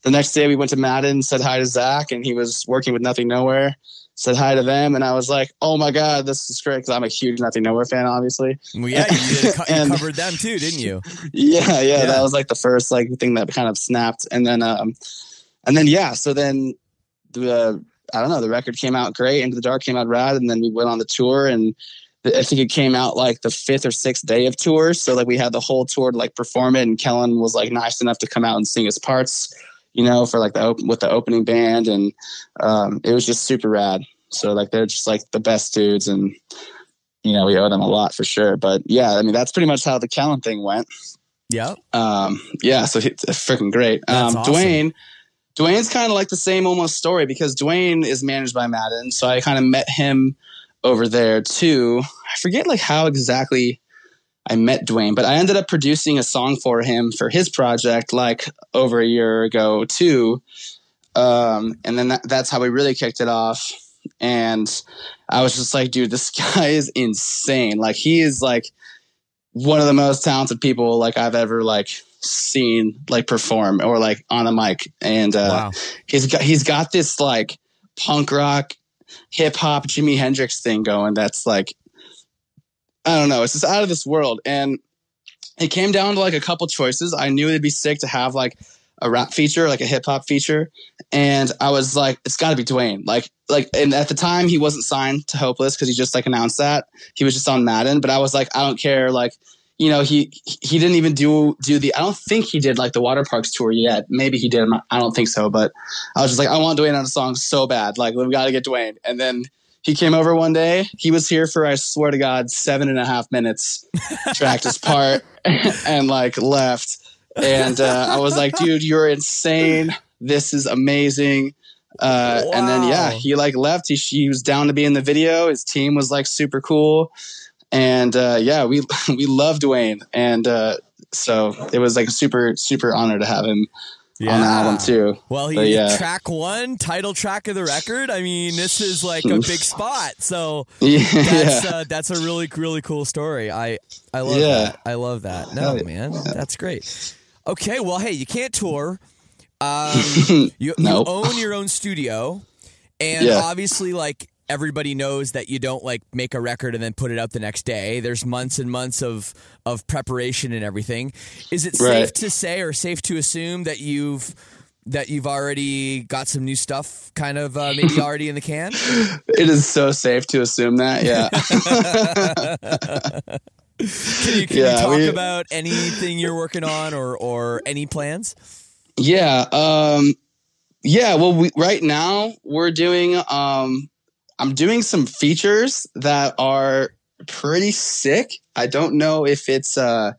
the next day we went to Madden, said hi to Zakk, and he was working with Nothing Nowhere. Said hi to them, and I was like, "Oh my god, this is great!" Because I'm a huge Nothing Nowhere fan, obviously. Well, yeah, you, did, *laughs* and, you covered them too, didn't you? Yeah, yeah, yeah, that was like the first like thing that kind of snapped, and then, um, and then yeah, so then the I don't know, the record came out great, Into the Dark came out rad, and then we went on the tour and I think it came out like the fifth or sixth day of tour. So like we had the whole tour to like perform it, and Kellin was like nice enough to come out and sing his parts, you know, for like the op- with the opening band, and um, it was just super rad. So like they're just like the best dudes, and you know we owe them a lot for sure. But yeah, I mean that's pretty much how the Kellin thing went. Yeah. Um, yeah. So it's freaking great. Um, awesome. Duane. Duane's kind of like the same almost story because Duane is managed by Madden. So I kind of met him over there too. I forget like how exactly I met Dwayne, but I ended up producing a song for him for his project like over a year ago too. Um, and then that, that's how we really kicked it off. And I was just like, dude, this *laughs* guy is insane. Like he is like one of the most talented people like I've ever like seen like perform or like on a mic. And uh, wow. he's got he's got this like punk rock, hip hop, Jimi Hendrix thing going. That's like I don't know. It's just out of this world. And it came down to like a couple choices. I knew it'd be sick to have like a rap feature, like a hip hop feature. And I was like, it's got to be Dwayne. Like, like, and at the time he wasn't signed to Hopeless because he just like announced that he was just on Madden. But I was like, I don't care. Like, you know, he he didn't even do do the. I don't think he did like the Waterparks tour yet. Maybe he did. I don't think so. But I was just like, I want Dwayne on a song so bad. Like, we got to get Dwayne. And then he came over one day. He was here for, I swear to God, seven and a half minutes. tracked his part *laughs* and like left and uh, I was like, dude, you're insane. This is amazing. Uh, wow. And then yeah, he like left. He, he was down to be in the video. His team was like super cool, and uh, yeah, we *laughs* we love Dwayne, and uh, so it was like a super super honor to have him yeah. on the album too. Well, he yeah. track one, title track of the record. I mean, this is like a big *laughs* spot. So *laughs* yeah. that's uh, that's a really really cool story. I I love that. I love that. No man, that's great. Okay, well, hey, you can't tour. Um, you, nope. you own your own studio, and obviously, like everybody knows that you don't like make a record and then put it out the next day. There's months and months of of preparation and everything. Is it right. safe to say or safe to assume that you've that you've already got some new stuff kind of uh, maybe *laughs* already in the can? it is so safe to assume that. Yeah. *laughs* Can you, can yeah, you talk we, about anything you're working on or or any plans? Yeah, um, yeah. Well, we, right now we're doing. Um, I'm doing some features that are pretty sick. I don't know if it's. Uh,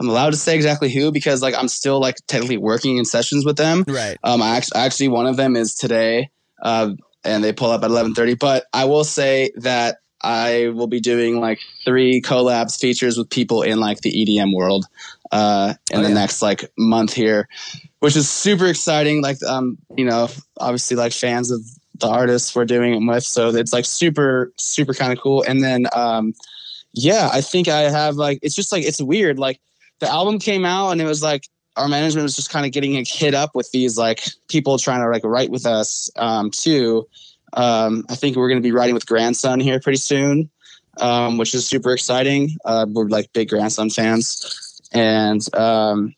I'm allowed to say exactly who because like I'm still like technically working in sessions with them. Right. Um, I actually, actually one of them is today. Uh, and they pull up at 11:30. But I will say that I will be doing like three collabs features with people in like the EDM world uh, in oh, the yeah. next like month here, which is super exciting. Like, um, you know, obviously like fans of the artists we're doing it with, so it's like super, super kind of cool. And then, um, yeah, I think I have like it's just like it's weird. Like the album came out and it was like our management was just kind of getting hit up with these like people trying to like write with us um, too um, I think we're going to be riding with Grandson here pretty soon, um, which is super exciting. Uh, we're like big Grandson fans, and um,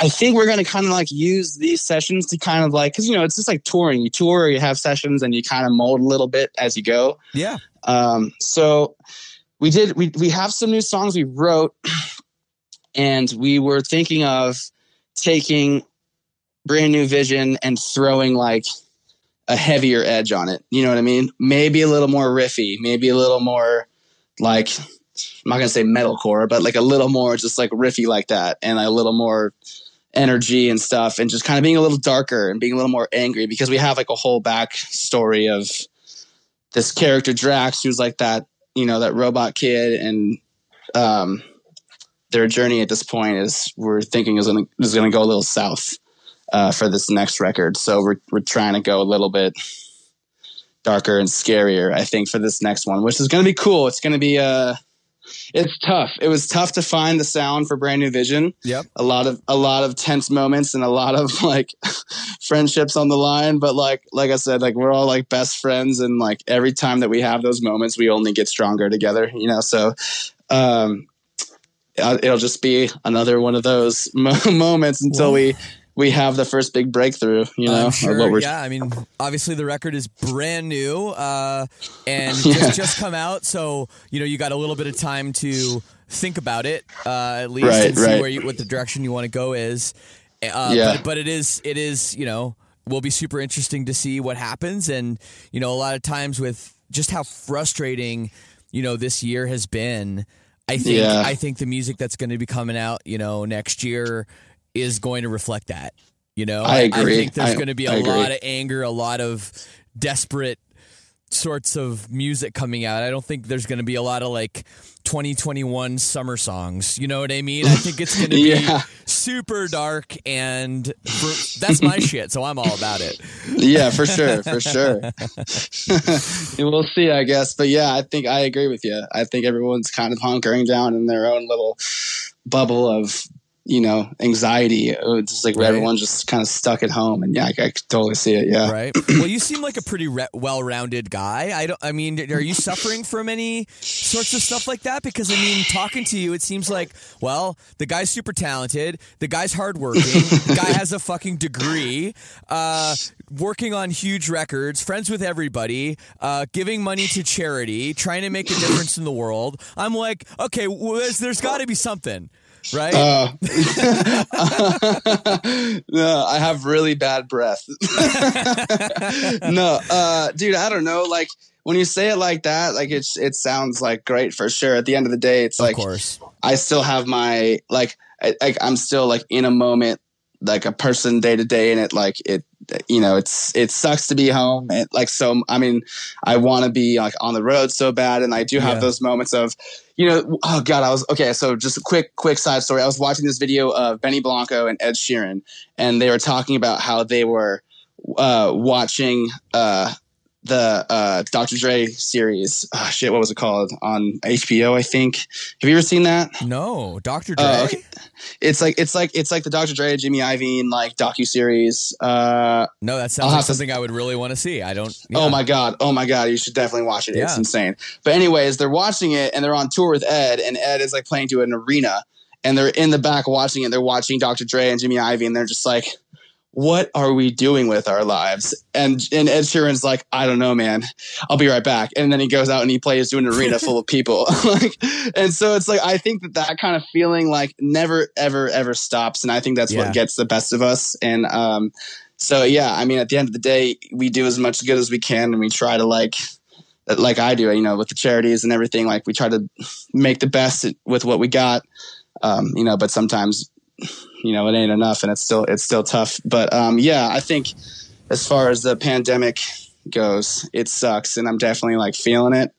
I think we're going to kind of like use these sessions to kind of like because you know it's just like touring. You tour, you have sessions, and you kind of mold a little bit as you go. Yeah. Um, so we did. We we have some new songs we wrote, *clears throat* and we were thinking of taking brand new vision and throwing like a heavier edge on it. You know what I mean? Maybe a little more riffy, maybe a little more like I'm not gonna say metalcore, but like a little more just like riffy like that, and a little more energy and stuff, and just kind of being a little darker and being a little more angry because we have like a whole back story of this character Drax, who's like that, you know, that robot kid, and um, their journey at this point is we're thinking is gonna is gonna go a little south uh, for this next record. So we're we're trying to go a little bit darker and scarier. I think for this next one, which is to be cool. It's to be uh it's tough. It was tough to find the sound for Brand New Vision. Yep. A lot of a lot of tense moments and a lot of *laughs* like friendships on the line. But like like I said, like we're all like best friends, and like every time that we have those moments, we only get stronger together. You know, so um, it'll just be another one of those *laughs* moments until we we have the first big breakthrough, you know. Sure, yeah, I mean, obviously the record is brand new uh, and *laughs* yeah. just, just come out, so you know you got a little bit of time to think about it uh, at least right, and see right. where you, what the direction you want to go is. Uh, yeah. But, but it is it is you know will be super interesting to see what happens, and you know a lot of times with just how frustrating you know this year has been. I think yeah. I think the music that's going to be coming out, you know, next year is going to reflect that. You know, I agree. I think there's going to be a lot of anger, a lot of desperate, sorts of music coming out. I don't think there's going to be a lot of like 2021 summer songs. You know what I mean? I think it's going *laughs* to be Yeah. super dark, and for, that's my shit. So I'm all about it. *laughs* yeah, for sure, for sure. *laughs* we'll see, I guess. But yeah, I think I agree with you. I think everyone's kind of hunkering down in their own little bubble of you know anxiety. It's just like Right. everyone's just kind of stuck at home, and yeah, I, I could totally see it. Yeah. Right. *clears throat* Well, you seem like a pretty re- well-rounded guy. I don't. I mean, are you suffering from any sorts of stuff like that? Because I mean, talking to you, it seems like well, the guy's super talented. The guy's hardworking. *laughs* the guy has a fucking degree. Uh, working on huge records. Friends with everybody. Uh, giving money to charity. Trying to make a difference in the world. I'm like, okay, well, there's, there's got to be something, right? Uh, *laughs* no, I have really bad breath. *laughs* no, uh, dude, I don't know. Like when you say it like that, like it's it sounds like great for sure. At the end of the day, it's like of course. I still have my like I, like I'm still like in a moment like a person day to day and it like it you know it's it sucks to be home and like so I mean I want to be like on the road so bad and I do have Yeah. those moments of you know oh god I was okay so just a quick quick side story I was watching this video of Benny Blanco and Ed Sheeran and they were talking about how they were uh watching uh the uh, Dr. Dre series. Oh, shit, what was it called on HBO? I think. Have you ever seen that? No, Dr. Dre. Oh, okay. It's like it's like it's like the Dr. Dre, and Jimmy Iovine like docu series. Uh, No, that sounds like have to- something I would really want to see. I don't. Oh my god! Oh my god! You should definitely watch it. It's insane. But anyways, they're watching it and they're on tour with Ed, and Ed is like playing to an arena, and they're in the back watching it. They're watching Dr. Dre and Jimmy Iovine, and they're just like, "What are we doing with our lives?" And and Ed Sheeran's like, "I don't know, man. I'll be right back." And then he goes out and he plays to an arena full of people. *laughs* like, and so it's like I think that that kind of feeling like never, ever, ever stops, and I think that's Yeah. what gets the best of us. And um, so yeah, I mean, at the end of the day, we do as much good as we can, and we try to like, like I do, you know, with the charities and everything. Like we try to make the best with what we got, um, you know. But sometimes, you know, it ain't enough, and it's still it's still tough. But um, yeah, I think as far as the pandemic goes, it sucks, and I'm definitely like feeling it.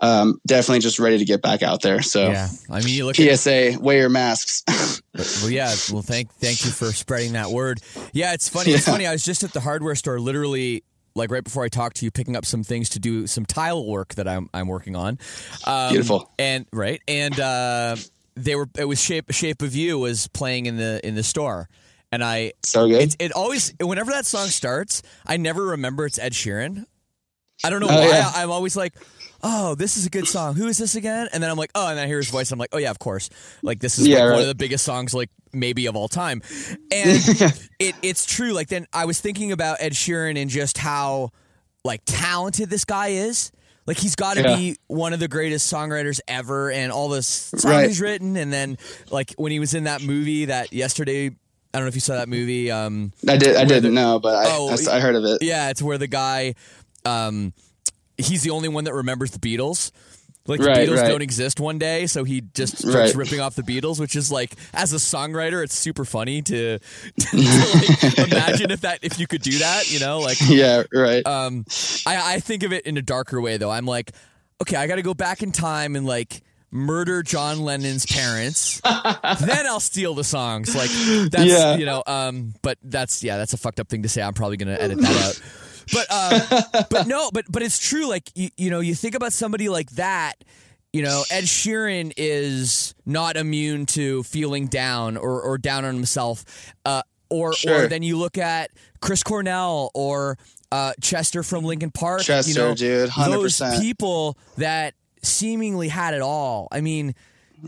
Um, definitely just ready to get back out there. So. Yeah, I mean, you look at PSA: Wear your masks. *laughs* Well, yeah. Well, thank thank you for spreading that word. Yeah, it's funny. It's funny. I was just at the hardware store, literally, like right before I talked to you, picking up some things to do some tile work that I'm I'm working on. Um, Beautiful. And right, and uh, they were. It was shape Shape of You was playing in the in the store, and I. so good. It, it always whenever that song starts, I never remember it's Ed Sheeran. I don't know Oh, why. yeah. I'm always like, oh, this is a good song. Who is this again? And then I'm like, oh, and I hear his voice. I'm like, oh yeah, of course. Like this is Yeah, like one of the biggest songs, like maybe of all time. And *laughs* it it's true. Like then I was thinking about Ed Sheeran and just how like talented this guy is. Like he's got to Yeah. be one of the greatest songwriters ever, and all the songs Right. he's written. And then like when he was in that movie that yesterday, I don't know if you saw that movie. Um, I did. I didn't the- know, but I, Oh, I I heard of it. yeah, it's where the guy, um, he's the only one that remembers the Beatles. Like the Beatles right. don't exist one day, so he just starts Right. ripping off the Beatles, which is like, as a songwriter, it's super funny to, *laughs* to, *laughs* like, imagine if that if you could do that, you know, like *laughs* Yeah, right. um, I, I think of it in a darker way though. I'm like, okay, I got to go back in time and like murder John Lennon's parents, then I'll steal the songs. Like that's Yeah. you know, um, but that's yeah, that's a fucked up thing to say. I'm probably gonna edit that out. But uh, *laughs* but no, but but it's true. Like you, you know, you think about somebody like that. You know, Ed Sheeran is not immune to feeling down or, or down on himself. Uh, or or then you look at Chris Cornell or uh, Chester from Linkin Park. Chester, you know, dude, those 100%. people that seemingly had it all. I mean,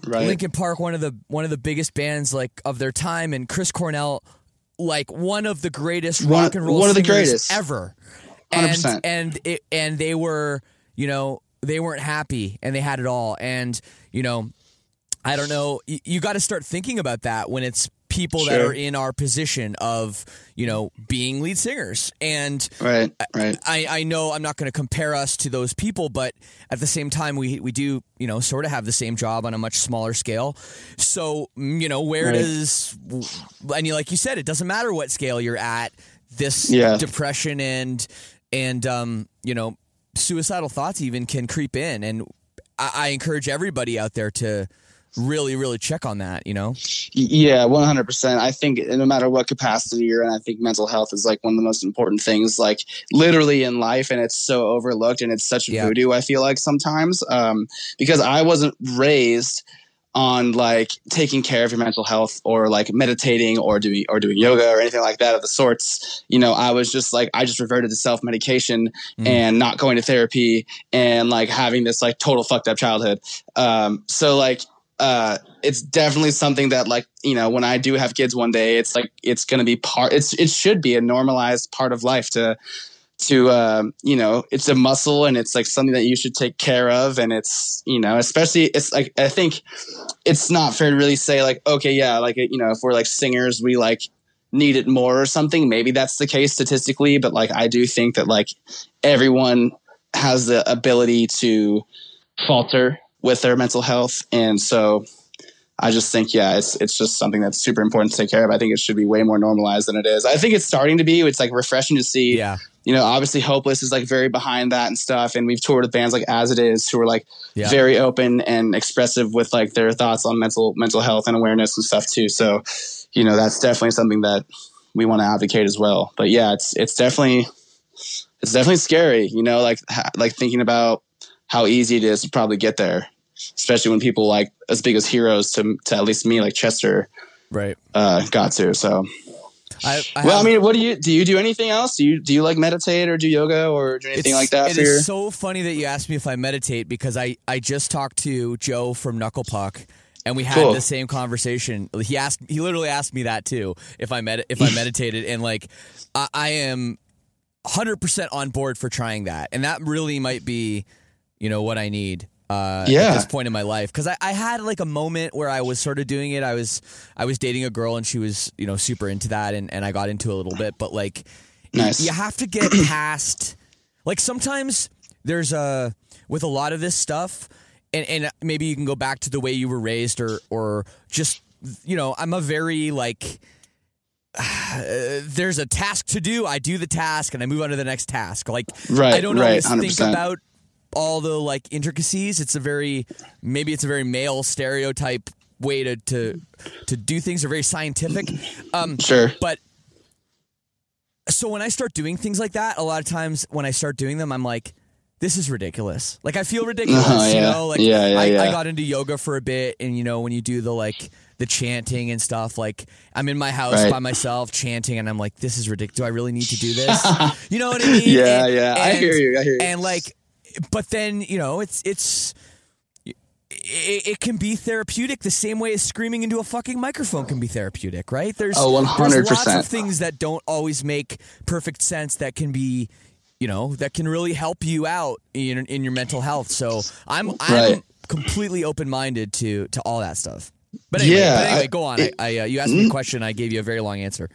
right. Linkin Park, one of the one of the biggest bands like of their time, and Chris Cornell, like one of the greatest One- rock and roll one of the greatest. ever. And 100%. and it, and they were, you know, they weren't happy, and they had it all, and you know, I don't know. You, you got to start thinking about that when it's people that are in our position of, you know, being lead singers, and Right. Right. I, I know I'm not going to compare us to those people, but at the same time, we we do you know sort of have the same job on a much smaller scale. So mm, you know where Right. does and you, like you said, it doesn't matter what scale you're at. This Yeah. depression and and um you know suicidal thoughts even can creep in, and I, I encourage everybody out there to really, really check on that. You know? Yeah, one hundred percent. I think no matter what capacity you're in, I think mental health is like one of the most important things, like literally in life, and it's so overlooked and it's such Yeah. voodoo. I feel like sometimes um, because I wasn't raised on like taking care of your mental health or like meditating or doing or doing yoga or anything like that of the sorts you know i was just like i just reverted to self-medication Mm. and not going to therapy and like having this like total fucked up childhood um so like uh it's definitely something that like you know when i do have kids one day it's like it's gonna be part it's it should be a normalized part of life to to um, you know it's a muscle and it's like something that you should take care of and it's you know especially it's like i think it's not fair to really say like okay yeah like you know if we're like singers we like need it more or something maybe that's the case statistically but like i do think that like everyone has the ability to falter with their mental health and so I just think, yeah, it's it's just something that's super important to take care of. I think it should be way more normalized than it is. I think it's starting to be. It's like refreshing to see Yeah. you know, obviously Hopeless is like very behind that and stuff. And we've toured with bands like As It Is who are like Yeah. very open and expressive with like their thoughts on mental mental health and awareness and stuff too. So, you know, that's definitely something that we want to advocate as well. But yeah, it's it's definitely it's definitely scary, you know, like ha- like thinking about how easy it is to probably get there, especially when people like as big as heroes to to at least me like Chester Right. uh got to. So, I, I well, I mean, what do you do? You do anything else? Do you do you like meditate or do yoga or do anything like that It is your? so funny that you asked me if I meditate because I, I just talked to Joe from Knuckle Puck and we had Cool. the same conversation. He asked he literally asked me that too if I med- if I *laughs* meditated and like I, I am 100% on board for trying that. And that really might be you know what I need uh, Yeah. at this point in my life because I, I had like a moment where I was sort of doing it. I was I was dating a girl and she was you know super into that and, and I got into it a little bit, but like Nice. you have to get *clears throat* past like sometimes there's a with a lot of this stuff and, and maybe you can go back to the way you were raised or or just you know i'm a very like *sighs* there's a task to do i do the task and i move on to the next task like Right, i don't right, always think 100%. about all the like intricacies it's a very maybe it's a very male stereotype way to to to do things are very scientific um Sure. but so when I start doing things like that, a lot of times when I start doing them, I'm like, this is ridiculous. Like I feel ridiculous, Uh-huh, you know? Like Yeah, yeah, I, I got into yoga for a bit and you know, when you do the like the chanting and stuff, like I'm in my house Right. by myself chanting and I'm like, this is ridiculous. Do I really need to do this? *laughs* you know what I mean? Yeah, And- yeah. I hear you. I hear you. And like but then, you know, it's it's it, it can be therapeutic the same way as screaming into a fucking microphone can be therapeutic, right? There's Oh, there's lots of things that don't always make perfect sense that can be, you know, that can really help you out in, in your mental health. So I'm I'm Right. completely open minded to to all that stuff. But anyway, Yeah, but anyway I- go on. it- I, I uh, you asked me a question. I gave you a very long answer.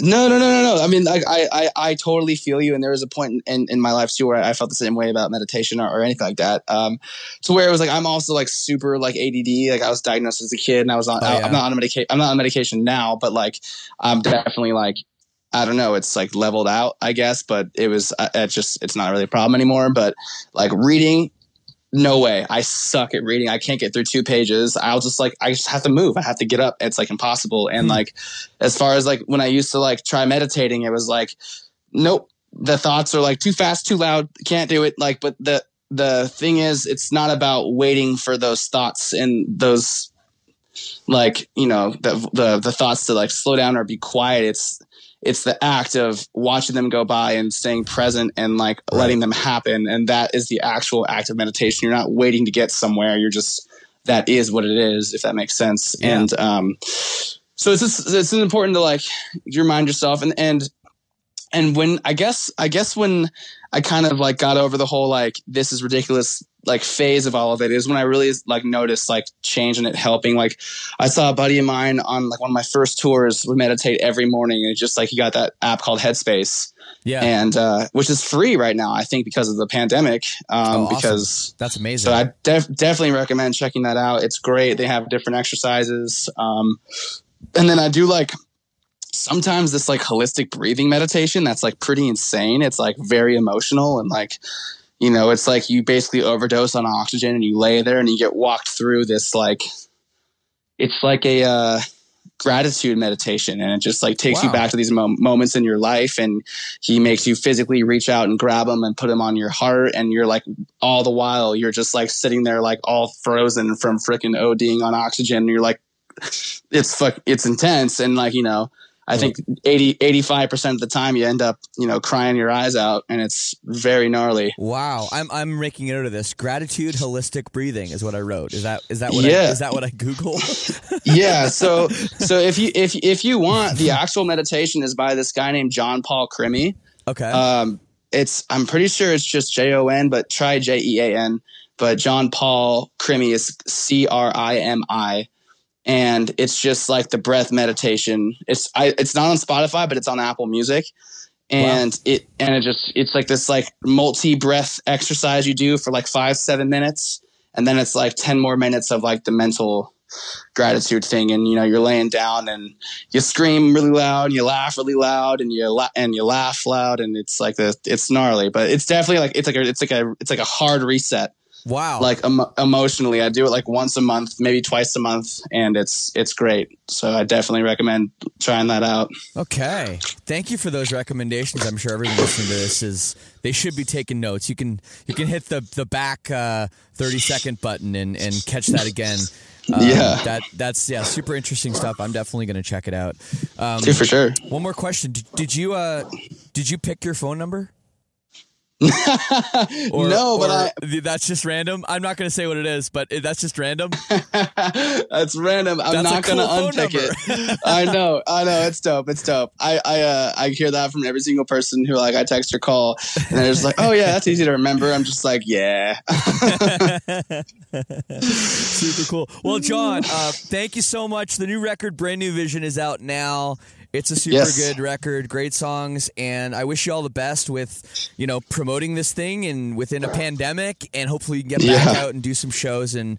No, no, no, no, no. I mean, I, I, I, I totally feel you. And there was a point in, in my life too where I felt the same way about meditation or, or anything like that. Um, to where it was like I'm also like super like ADD. Like I was diagnosed as a kid, and I was on. Oh, yeah. I'm not on medication. I'm not on medication now, but like I'm definitely like I don't know. It's like leveled out, I guess. But it was. uh, It's just. It's not really a problem anymore. But like reading. No way. I suck at reading. I can't get through two pages. I'll just like I just have to move. I have to get up. It's like impossible. And Hmm. like as far as like when I used to like try meditating, it was like, nope, the thoughts are like too fast, too loud, can't do it. Like, but the the thing is, it's not about waiting for those thoughts and those like you know the the the thoughts to like slow down or be quiet. It's it's the act of watching them go by and staying present and like Right. letting them happen and that is the actual act of meditation you're not waiting to get somewhere you're just that is what it is if that makes sense Yeah. and um so it's just it's important to like remind yourself and and and when i guess i guess when i kind of like got over the whole like this is ridiculous like phase of all of it is when i really like noticed like change and it helping like i saw a buddy of mine on like one of my first tours would meditate every morning and it's just like he got that app called headspace Yeah, and uh which is free right now i think because of the pandemic um Oh, awesome. because that's amazing. so I def- definitely recommend checking that out. It's great. They have different exercises. Um, and then I do like sometimes this like holistic breathing meditation that's like pretty insane. It's like very emotional and like you know, it's like you basically overdose on oxygen and you lay there and you get walked through this like it's like a uh, gratitude meditation. And it just like takes wow. you back to these mo- moments in your life and he makes you physically reach out and grab them and put them on your heart. And you're like all the while you're just like sitting there like all frozen from freaking ODing on oxygen. And you're like it's fuck it's intense. And like you know I think 80, 85% of the time you end up, you know, crying your eyes out and it's very gnarly. Wow. I'm, I'm making note of this. Gratitude holistic breathing is what I wrote. Is that, is that what yeah. I, is that what I Google? *laughs* yeah. So, *laughs* so if you, if, if you want the actual meditation is by this guy named John Paul Crimi. Okay. Um, it's, I'm pretty sure it's just J O N, but try J E A N. But John Paul Crimi is C R I M I and it's just like the breath meditation. It's I, it's not on Spotify, but it's on Apple Music, and wow. it and it just it's like this like multi breath exercise you do for like five seven minutes, and then it's like ten more minutes of like the mental gratitude thing. And you know you're laying down and you scream really loud and you laugh really loud and you la- and you laugh loud. And it's like the it's gnarly but it's definitely like it's like a it's like a it's like a hard reset Wow. Like um, emotionally, I do it like once a month, maybe twice a month, and it's it's great. So I definitely recommend trying that out. Okay. Thank you for those recommendations. I'm sure everyone listening to this is they should be taking notes. You can you can hit the the back uh, 30 second button and and catch that again. *laughs* Um, yeah, that that's yeah, super interesting stuff. I'm definitely going to check it out. Um, Dude, for sure. One more question: Did, did you uh, did you pick your phone number? *laughs* or, no, but I, that's just random. I'm not going to say what it is, but that's just random. *laughs* that's random. I'm that's not going to unpick it. *laughs* I know, I know. It's dope. It's dope. I I uh, I hear that from every single person who like I text or call, and they're just like, "Oh yeah, that's easy to remember." I'm just like, "Yeah." Super cool. Well, Jon, uh, thank you so much. The new record, Brand New Vision, is out now. It's a super yes. good record, great songs, and I wish you all the best with, you know, promoting this thing and within a pandemic, and hopefully you can get back yeah. out and do some shows and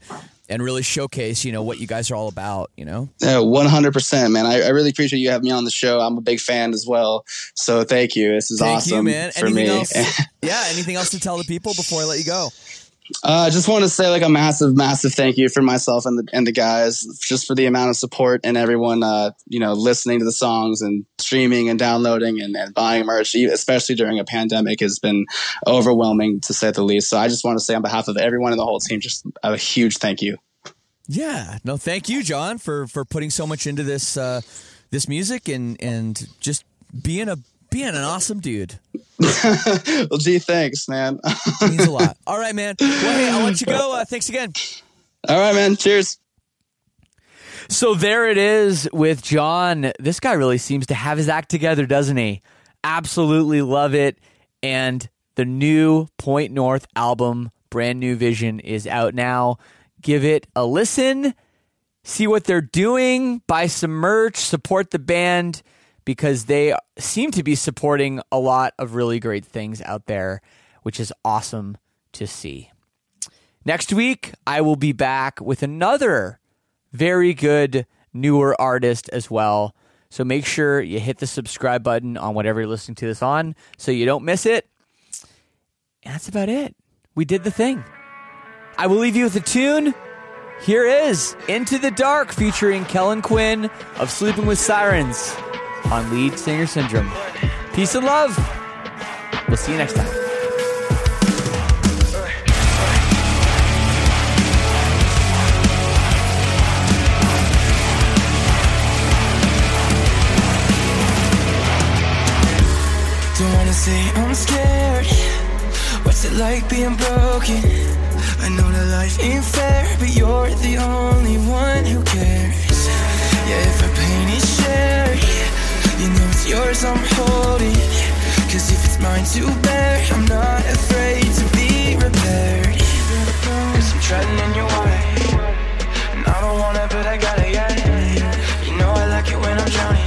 and really showcase, you know, what you guys are all about, you know? Yeah, 100%, man. I, I really appreciate you having me on the show. I'm a big fan as well. So thank you. This is thank awesome you, man. for anything me. Else, *laughs* yeah, anything else to tell the people before I let you go? Uh, I just want to say like a massive, massive thank you for myself and the and the guys, just for the amount of support and everyone, uh, you know, listening to the songs and streaming and downloading and, and buying merch, especially during a pandemic, has been overwhelming to say the least. So I just want to say on behalf of everyone in the whole team, just a huge thank you. Yeah, no, thank you, Jon, for for putting so much into this uh, this music and and just being a being an awesome dude. *laughs* well, gee, thanks, man. means a lot. *laughs* All right, man. Well, hey, I'll let you go. Uh, thanks again. All right, man. Cheers. So there it is with Jon. This guy really seems to have his act together, doesn't he? Absolutely love it. And the new Point North album, Brand New Vision, is out now. Give it a listen, see what they're doing, buy some merch, support the band because they seem to be supporting a lot of really great things out there, which is awesome to see. Next week, I will be back with another very good newer artist as well. So make sure you hit the subscribe button on whatever you're listening to this on so you don't miss it. And that's about it. We did the thing. I will leave you with a tune. Here is Into the Dark featuring Kellin Quinn of Sleeping with Sirens on Lead Singer Syndrome. Peace and love. We'll see you next time. Don't wanna say I'm scared. What's it like being broken? I know that life ain't fair, but you're the only one who cares. Yeah, if our pain is shared. Yours I'm holding. Cause if it's mine to bear I'm not afraid to be repaired. Cause I'm treading in your way. And I don't want it but I got it, yeah You know I like it when I'm drowning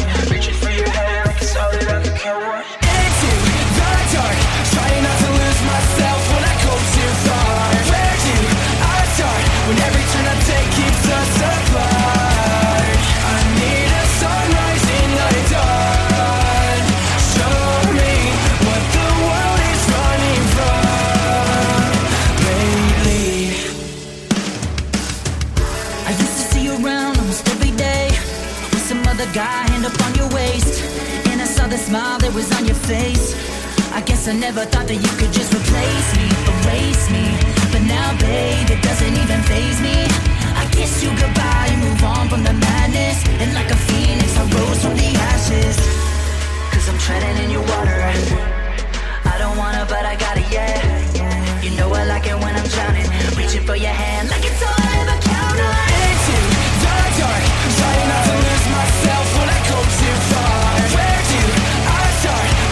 the smile that was on your face. I guess I never thought that you could just replace me, erase me. But now, babe, it doesn't even phase me. I kiss you goodbye and move on from the madness. And like a phoenix, I rose from the ashes. Cause I'm treading in your water. I don't wanna, but I gotta, yeah. You know I like it when I'm drowning. Reaching for your hand like it's all I ever count on. Into the dark, trying not to lose myself when I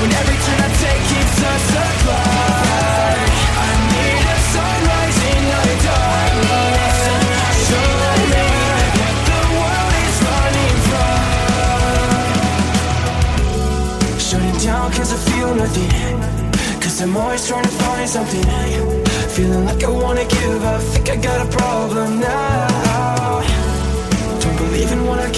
cause I take keeps us apart, I need a sunrise in the dark. Show me that the world is running from. Shutting down 'cause I feel nothing. Cause I'm always trying to find something. Feeling like I wanna give up. Think I got a problem now. Don't believe in what I